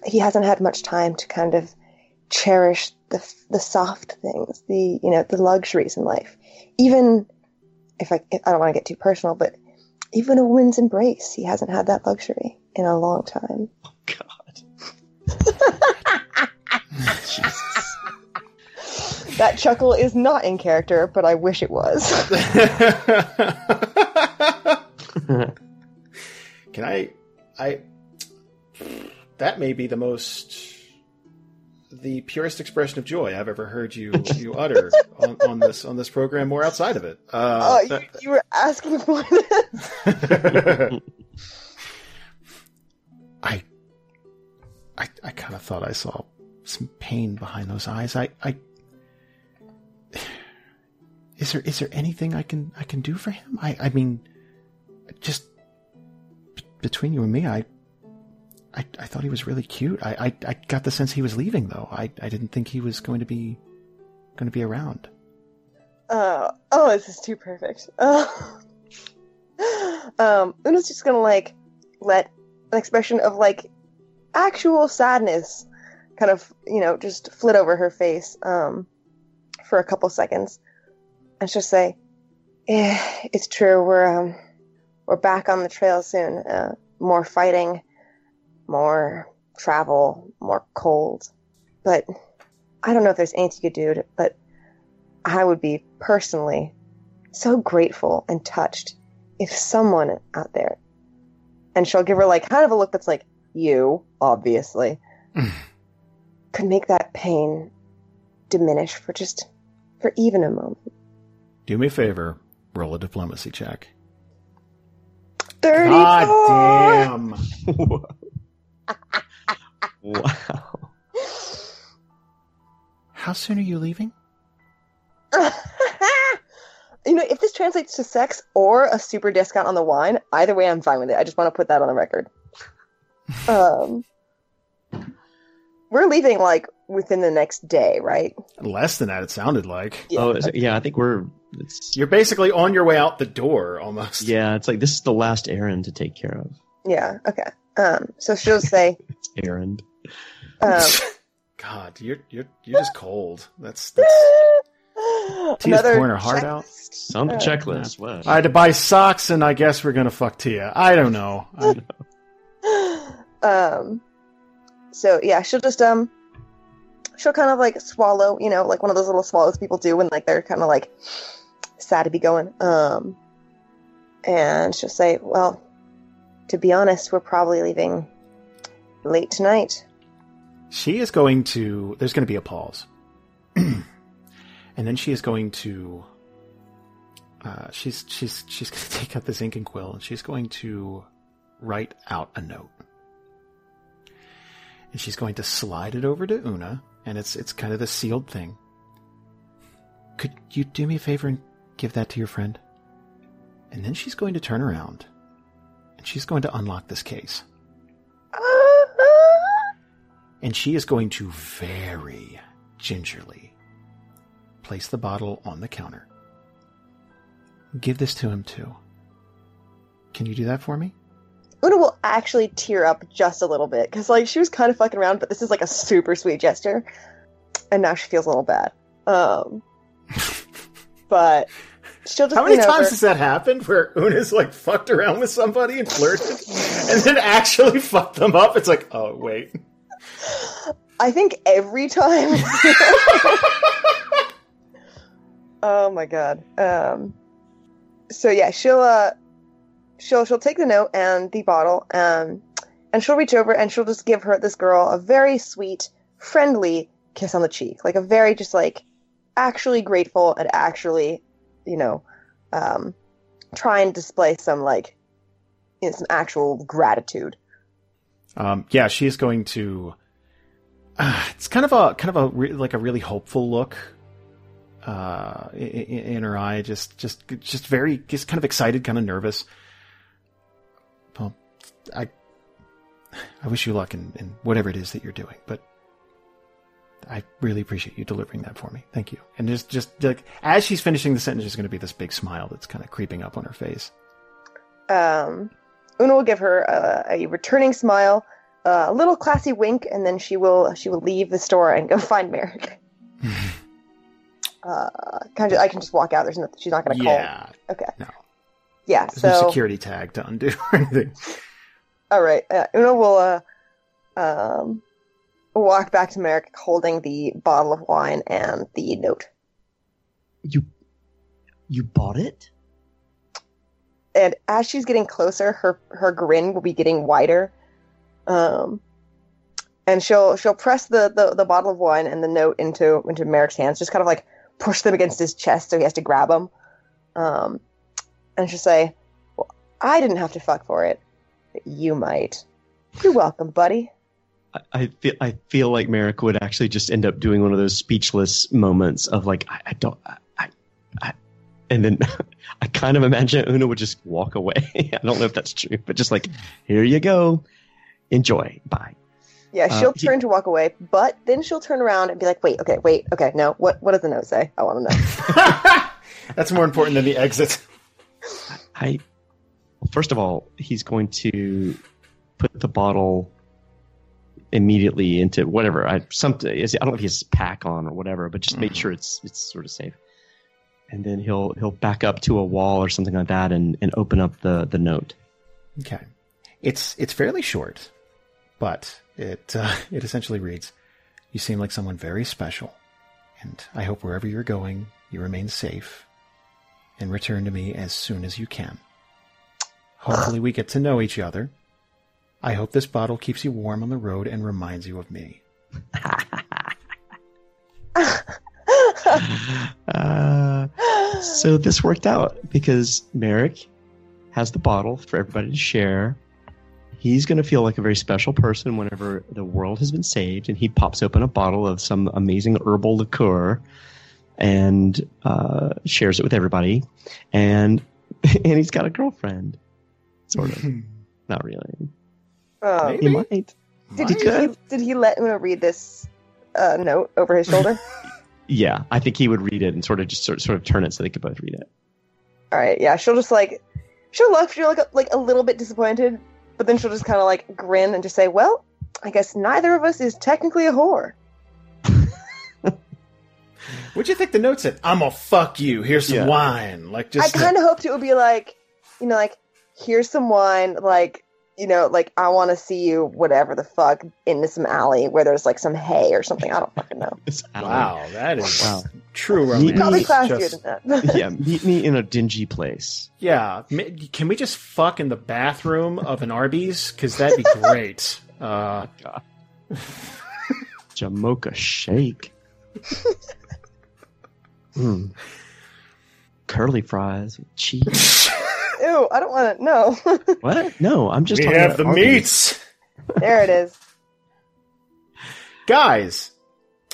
he hasn't had much time to kind of cherish the the soft things, the you know the luxuries in life. Even if I I don't want to get too personal, but even a woman's embrace, he hasn't had that luxury in a long time. Oh God. Jesus. That chuckle is not in character, but I wish it was. Can I? I. That may be the most, the purest expression of joy I've ever heard you you utter on, on this on this program or outside of it. Uh, Oh, you, you were asking for this. I, I, I kind of thought I saw some pain behind those eyes. I, I. Is there is there anything I can I can do for him? I I mean, just b- between you and me, I I, I thought he was really cute. I, I, I got the sense he was leaving though. I, I didn't think he was going to be going to be around. Uh, oh, this is too perfect. Uh, um, Una's just gonna like let an expression of like actual sadness kind of, you know, just flit over her face um, for a couple seconds, and she'll say, "Yeah, it's true. We're um, we're back on the trail soon. Uh, more fighting, more travel, more cold. But I don't know if there's anything you could do. To, but I would be personally so grateful and touched if someone out there, and she'll give her like kind of a look that's like you, obviously, could make that pain diminish for just for even a moment. Do me a favor, roll a diplomacy check. Thirty. God damn. wow. How soon are you leaving? you know, if this translates to sex or a super discount on the wine, either way, I'm fine with it. I just want to put that on the record. um, we're leaving like within the next day, right? Less than that, it sounded like. Yeah. Oh, it- yeah. I think we're. It's You're basically on your way out the door almost. yeah. It's like this is the last errand to take care of. Yeah. Okay. Um, so she'll say, It's errand. um, God, you're you're you're just cold. That's that's. Tia's pouring her heart out. checklist. It's on the Uh, checklist. What? I had to buy socks, and I guess we're gonna fuck Tia. I don't know. I- um so yeah she'll just um she'll kind of like swallow you know like one of those little swallows people do when like they're kind of like sad to be going um and she'll say well to be honest we're probably leaving late tonight she is going to. There's going to be a pause, and then she is going to. Uh, she's she's she's going to take out this ink and quill, and she's going to write out a note, and she's going to slide it over to Una, and it's it's kind of the sealed thing. Could you do me a favor and give that to your friend? And then she's going to turn around, and she's going to unlock this case. And she is going to very gingerly place the bottle on the counter. Give this to him too. Can you do that for me? Una will actually tear up just a little bit because like she was kind of fucking around but this is like a super sweet gesture and now she feels a little bad um but she'll just How many times over. has that happened where Una's like fucked around with somebody and flirted and then actually fucked them up? It's like, oh, wait. I think every time. oh my god. Um. So yeah, she'll uh, she'll she'll take the note and the bottle, um, and she'll reach over and she'll just give her this girl a very sweet, friendly kiss on the cheek, like a very just like actually grateful and actually, you know, um, try and display some like, you know, some actual gratitude. Um, yeah, she is going to. Uh, it's kind of a kind of a re- like a really hopeful look uh, in, in her eye. Just just just very just kind of excited, kind of nervous. I I wish you luck in, in whatever it is that you're doing, but I really appreciate you delivering that for me. Thank you. And just just like as she's finishing the sentence, there's going to be this big smile that's kind of creeping up on her face. um, Una will give her a, a returning smile, a little classy wink, and then she will she will leave the store and go find Marrek. uh, kind of, I can just walk out. There's no, she's not going to call. yeah, Okay. no, Yeah. there's no So security tag to undo or anything. All right, uh, Una will uh, um, walk back to Marrek holding the bottle of wine and the note. You, you bought it? and as she's getting closer, her her grin will be getting wider. Um, and she'll she'll press the, the, the bottle of wine and the note into into Marrek's hands, just kind of like push them against his chest so he has to grab them. Um, and she'll say, "Well, I didn't have to fuck for it, but you might. You're welcome, buddy." I, I feel I feel like Marrek would actually just end up doing one of those speechless moments of like I, I don't I, I, I and then I kind of imagine Una would just walk away. I don't know if that's true, but just like here you go, enjoy. Bye. Yeah, Uh, she'll he- turn to walk away, but then she'll turn around and be like, "Wait, okay, wait, okay, no. What what does the note say? I want to know." That's more important than the exit. I well, first of all, he's going to put the bottle immediately into whatever I something. I don't know if he has pack on or whatever, but just make Mhm. sure it's it's sort of safe. And then he'll he'll back up to a wall or something like that and, and open up the, the note. Okay, it's it's fairly short, but it uh, it essentially reads, "You seem like someone very special, and I hope wherever you're going, you remain safe, and return to me as soon as you can. Hopefully, we get to know each other. I hope this bottle keeps you warm on the road and reminds you of me." Uh, so this worked out because Marrek has the bottle for everybody to share. He's going to feel like a very special person whenever the world has been saved, and he pops open a bottle of some amazing herbal liqueur and uh, shares it with everybody. And and he's got a girlfriend, sort of. Not really. Um, He might. did, He he, could. did he let Una read this uh, note over his shoulder? Yeah, I think he would read it and sort of just sort, sort of turn it so they could both read it. All right, yeah, she'll just like she'll look, she'll look like a little bit disappointed, but then she'll just kind of like grin and just say, "Well, I guess neither of us is technically a whore." What'd you think the note said? I'm gonna fuck you. Here's some Yeah. wine. Like just I kind of hoped it would be like, you know, like here's some wine, like you know, like I want to see you, whatever the fuck, into some alley where there's like some hay or something. I don't fucking know. It's wow, that is Wow. true He- romance. Probably He's classier Just- than that. yeah, meet me in a dingy place. Yeah, can we just fuck in the bathroom of an Arby's? Because that'd be great. Uh, Jamocha shake. Mm. Curly fries with cheese. Ew, I don't want to. No, what? No, I'm just we talking have about the Arby's. meats, there it is. guys.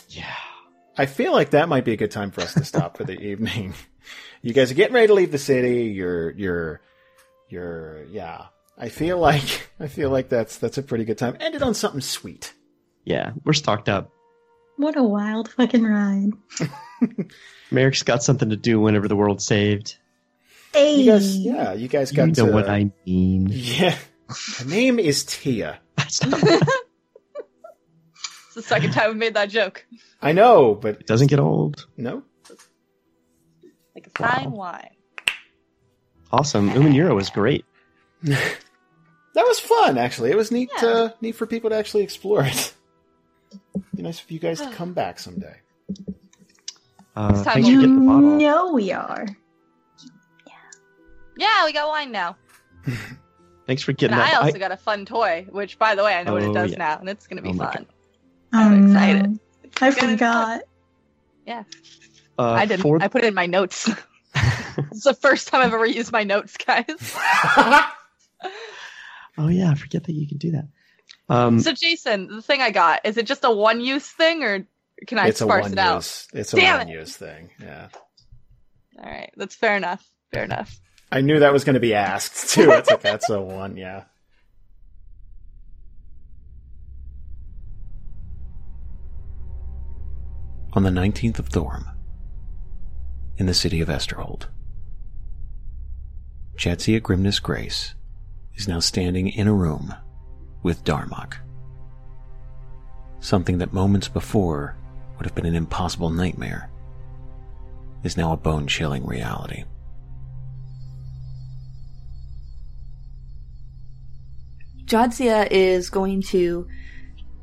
Yeah. I feel like that might be a good time for us to stop for the evening. You guys are getting ready to leave the city. You're, you're, you're. Yeah, I feel like I feel like that's that's a pretty good time. Ended on something sweet. Yeah, we're stocked up. What a wild fucking ride. Marrek's got something to do whenever the world's saved. Hey. You guys, yeah, you guys You got know to. what I mean. Yeah, her name is Tia. That's not, It's the second time we made that joke. I know, but it doesn't get old. no. Like a fine Wow. wine. Awesome. Uman'Yiro was great. That was fun, actually. It was neat, Yeah. uh, neat for people to actually explore it. Be nice if you guys to come back someday. Uh, Next time thanks you for the bottle. know we are. Yeah, we got wine now. Thanks for And getting I that. also got a fun toy, which, by the way, I know what Oh, it does yeah. now, and it's going to be Oh fun. Oh, I'm no. excited. I gonna be fun. forgot. uh, I didn't. for- I put it in my notes. it's the first time I've ever used my notes, guys. oh yeah, I forget that you can do that. Um, so, Jason, the thing I got is it just a one-use thing, or can I it's a sparse one it out? use. It's a Damn one it. use thing. Yeah, All right, that's fair enough. Fair enough. I knew that was going to be asked too. It's like that's a one. Yeah. On the nineteenth of Thorm, in the city of Esterhold, Jadzia Grimness Grace is now standing in a room with Darmok. Something that moments before would have been an impossible nightmare is now a bone chilling reality. Jadzia is going to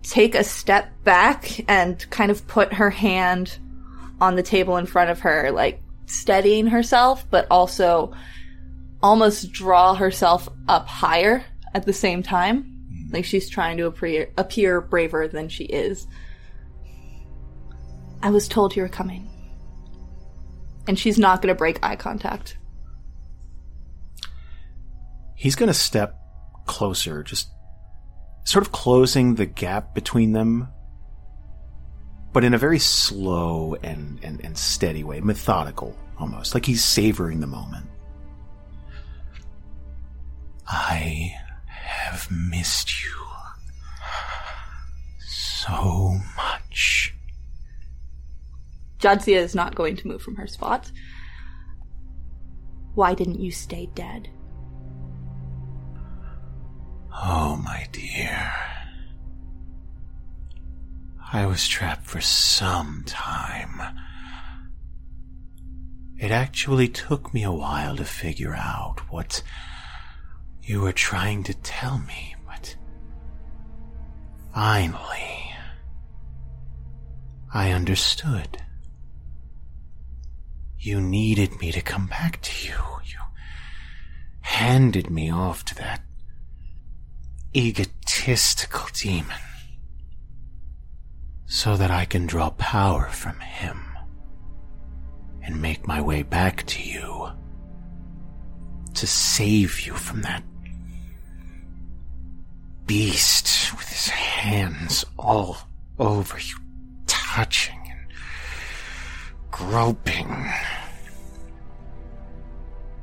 take a step back and kind of put her hand on the table in front of her, like steadying herself, but also almost draw herself up higher at the same time. Mm-hmm. Like she's trying to appear, appear braver than she is. I was told you were coming. And she's not going to break eye contact. he's going to step closer, just sort of closing the gap between them, but in a very slow and, and, and steady way, methodical almost, like he's savoring the moment. I have missed you. so much. Jadzia is not going to move from her spot. Why didn't you stay dead? Oh, my dear. I was trapped for some time. It actually took me a while to figure out what you were trying to tell me, but finally, I understood. You needed me to come back to you. You handed me off to that egotistical demon so that I can draw power from him and make my way back to you to save you from that beast with his hands all over you, touching and groping.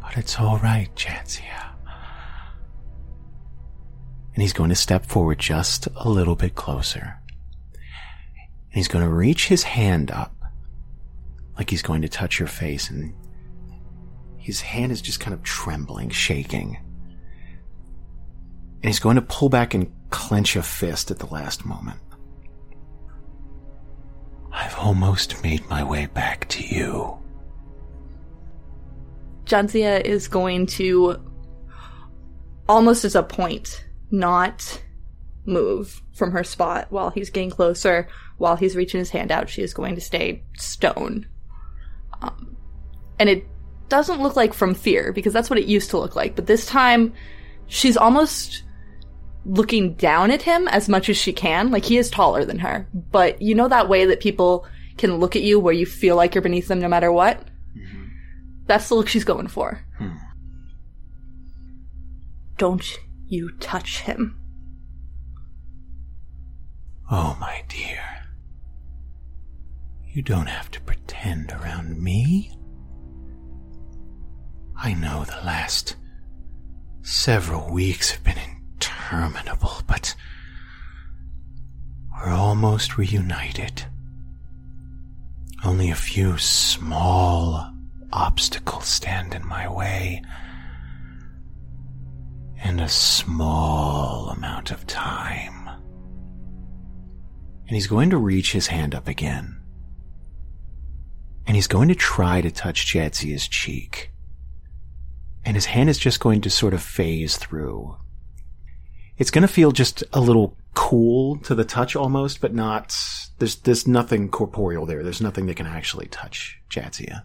But it's all right, Jadzia. And he's going to step forward just a little bit closer. And he's going to reach his hand up like he's going to touch your face and his hand is just kind of trembling, shaking. And he's going to pull back and clench a fist at the last moment. I've almost made my way back to you. Jadzia is going to, almost as a point, not move from her spot while he's getting closer. While he's reaching his hand out, she is going to stay stone. Um, and it doesn't look like from fear, because that's what it used to look like. But this time, she's almost looking down at him as much as she can. Like he is taller than her. But you know that way that people can look at you where you feel like you're beneath them no matter what? That's the look she's going for. Hmm. Don't you touch him. Oh, my dear. You don't have to pretend around me. I know the last several weeks have been interminable, but we're almost reunited. Only a few small obstacles stand in my way, and a small amount of time. And he's going to reach his hand up again. And he's going to try to touch Jadzia's cheek. And his hand is just going to sort of phase through. It's going to feel just a little cool to the touch almost, but not, there's, there's nothing corporeal there. There's nothing that can actually touch Jadzia.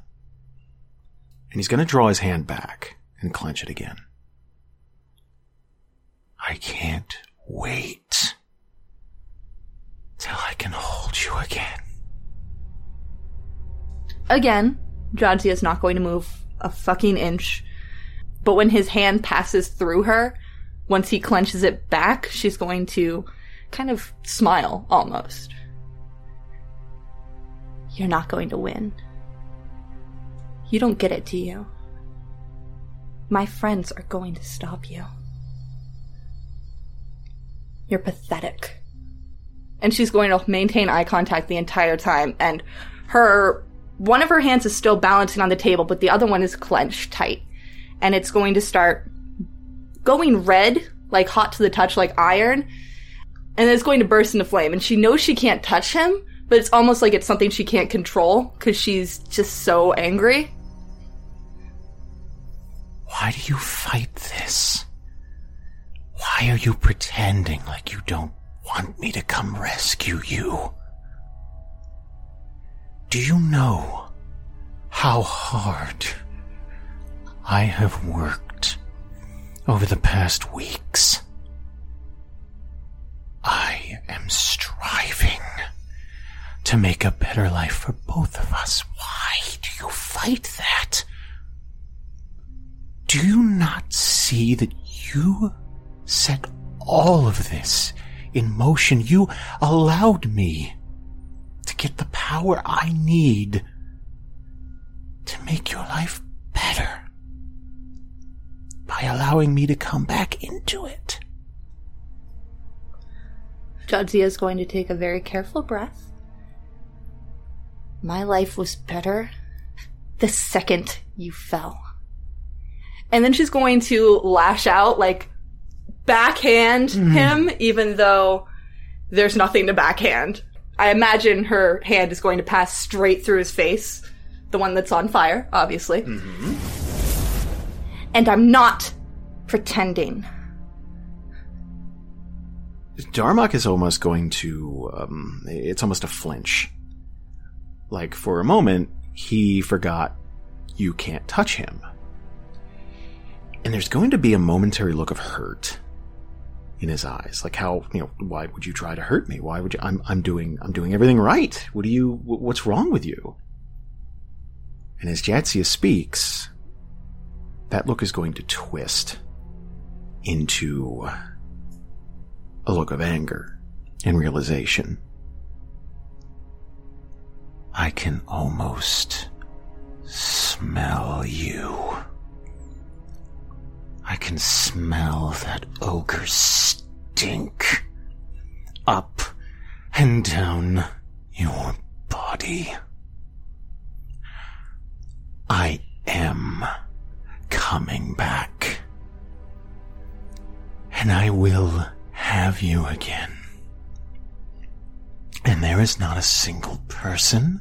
And he's going to draw his hand back and clench it again. I can't wait till I can hold you again. Again, Jadzia is not going to move a fucking inch. But when his hand passes through her, once he clenches it back, she's going to kind of smile almost. You're not going to win. You don't get it, do you? My friends are going to stop you. You're pathetic. And she's going to maintain eye contact the entire time, and her one of her hands is still balancing on the table, but the other one is clenched tight. And it's going to start going red, like hot to the touch, like iron. And it's going to burst into flame. And she knows she can't touch him, but it's almost like it's something she can't control because she's just so angry. Why do you fight this? Why are you pretending like you don't want me to come rescue you? Do you know how hard I have worked over the past weeks? I am striving to make a better life for both of us. Why do you fight that? Do you not see that you set all of this in motion? You allowed me to get the power I need to make your life better by allowing me to come back into it. Jadzia is going to take a very careful breath. My life was better the second you fell. And then she's going to lash out, like, backhand him, even though there's nothing to backhand. I imagine her hand is going to pass straight through his face, the one that's on fire, obviously. And I'm not pretending. Darmok is almost going to, um, it's almost a flinch. Like, for a moment, he forgot you can't touch him. And there's going to be a momentary look of hurt in his eyes. Like how, you know, why would you try to hurt me? Why would you, I'm, I'm doing, I'm doing everything right. What do you, what's wrong with you? And as Jadzia speaks, that look is going to twist into a look of anger and realization. I can almost smell you. I can smell that ogre stink up and down your body. I am coming back. And I will have you again. And there is not a single person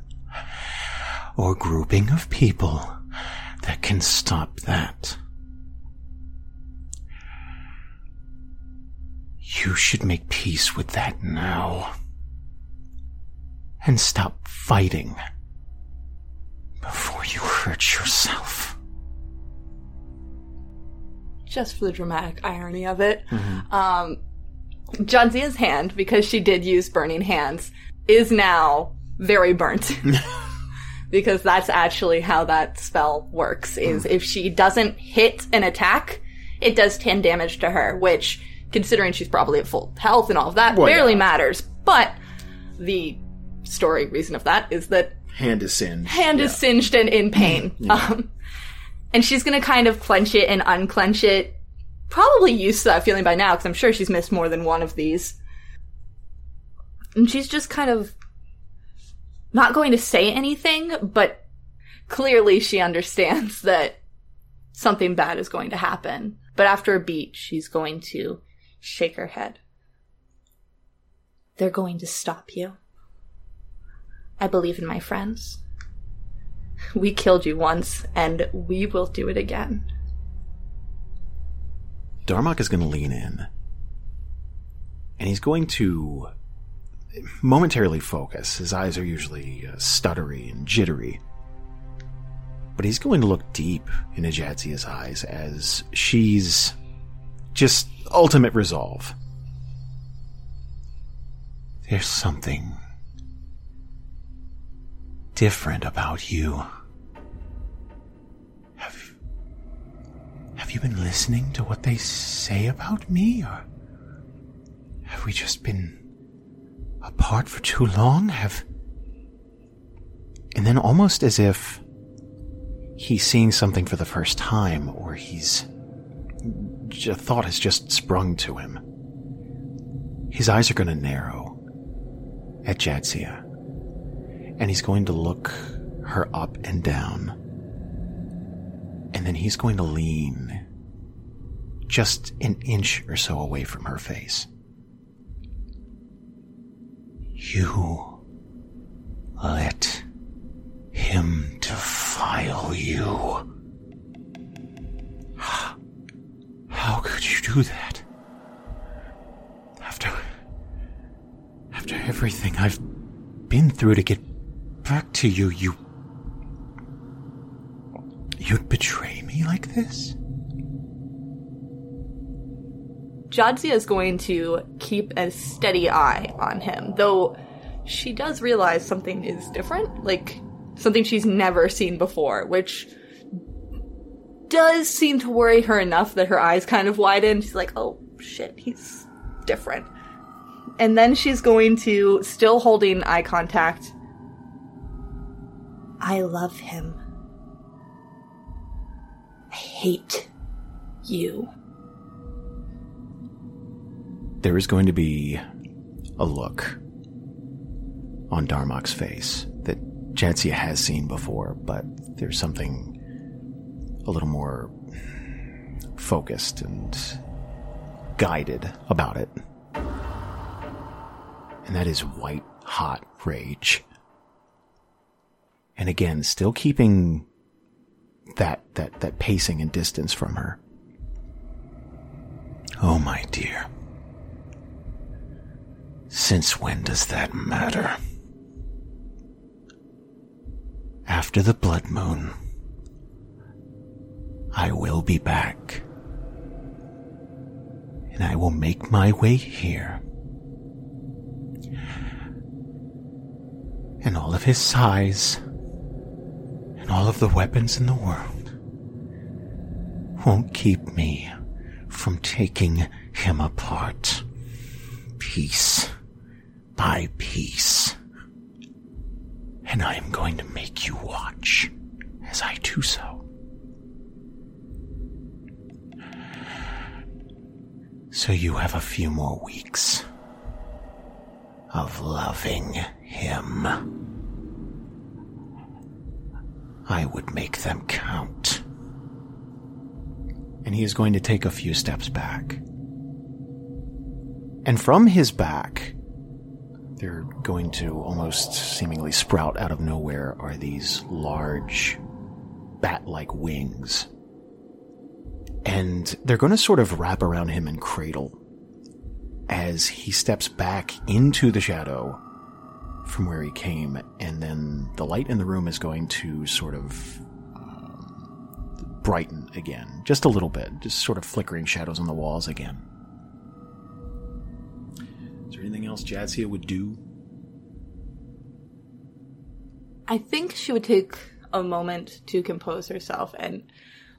or grouping of people that can stop that. You should make peace with that now. And stop fighting before you hurt yourself. just for the dramatic irony of it, um, Jadzia's hand, because she did use burning hands, is now very burnt. because that's actually how that spell works, is if she doesn't hit an attack, it does 10 damage to her, which, considering she's probably at full health and all of that, Well, barely yeah. matters. But the story reason of that is that Hand is singed. hand is singed and in pain. Um, and she's gonna kind of clench it and unclench it. Probably used to that feeling by now, because I'm sure she's missed more than one of these. And she's just kind of not going to say anything, but clearly she understands that something bad is going to happen. But after a beat, she's going to shake her head. They're going to stop you. I believe in my friends. We killed you once, and we will do it again. Darmok is going to lean in. And he's going to momentarily focus. His eyes are usually uh, stuttery and jittery. But he's going to look deep into Jadzia's eyes as she's just ultimate resolve. There's something different about you. Have have you been listening to what they say about me, or have we just been apart for too long? Have. And then, almost as if he's seeing something for the first time, or he's. A thought has just sprung to him. His eyes are going to narrow at Jadzia, and he's going to look her up and down and then he's going to lean just an inch or so away from her face. You let him defile you. How could you do that? After. After everything I've been through to get back to you, you You'd betray me like this? Jadzia is going to keep a steady eye on him, though she does realize something is different, like something she's never seen before, which does seem to worry her enough that her eyes kind of widen. She's like, oh shit, he's different. And then she's going to, still holding eye contact, I love him. I hate you. There is going to be a look on Darmok's face that Jadzia has seen before, but there's something a little more focused and guided about it. And that is white hot rage. And again, still keeping that, that, that pacing and distance from her. Oh, my dear. Since when does that matter? After the blood moon, I will be back. And I will make my way here. And all of his size, and all of the weapons in the world, won't keep me from taking him apart. Piece by piece. And I am going to make you watch as I do so. So you have a few more weeks of loving him. I would make them count. And he is going to take a few steps back. And from his back, they're going to almost seemingly sprout out of nowhere are these large bat like wings. And they're going to sort of wrap around him and cradle as he steps back into the shadow from where he came. And then the light in the room is going to sort of um, brighten again, just a little bit, just sort of flickering shadows on the walls again. Is there anything else Jadzia would do? I think she would take a moment to compose herself and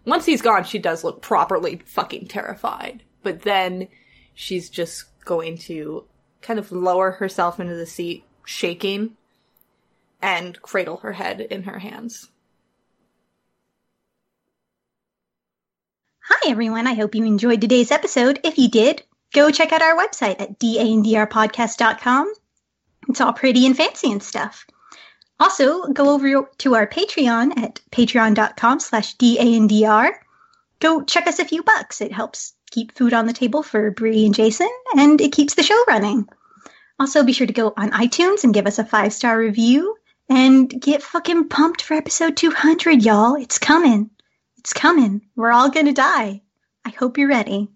once he's gone, she does look properly fucking terrified. But then she's just going to kind of lower herself into the seat, shaking, and cradle her head in her hands. Hi, everyone. I hope you enjoyed today's episode. If you did, go check out our website at dandrpodcast.com. It's all pretty and fancy and stuff. Also, go over to our Patreon at patreon.com slash dandr. Go check us a few bucks. It helps keep food on the table for Bri and Jason, and it keeps the show running. Also, be sure to go on iTunes and give us a five star review and get fucking pumped for episode 200, y'all. It's coming. It's coming. We're all gonna die. I hope you're ready.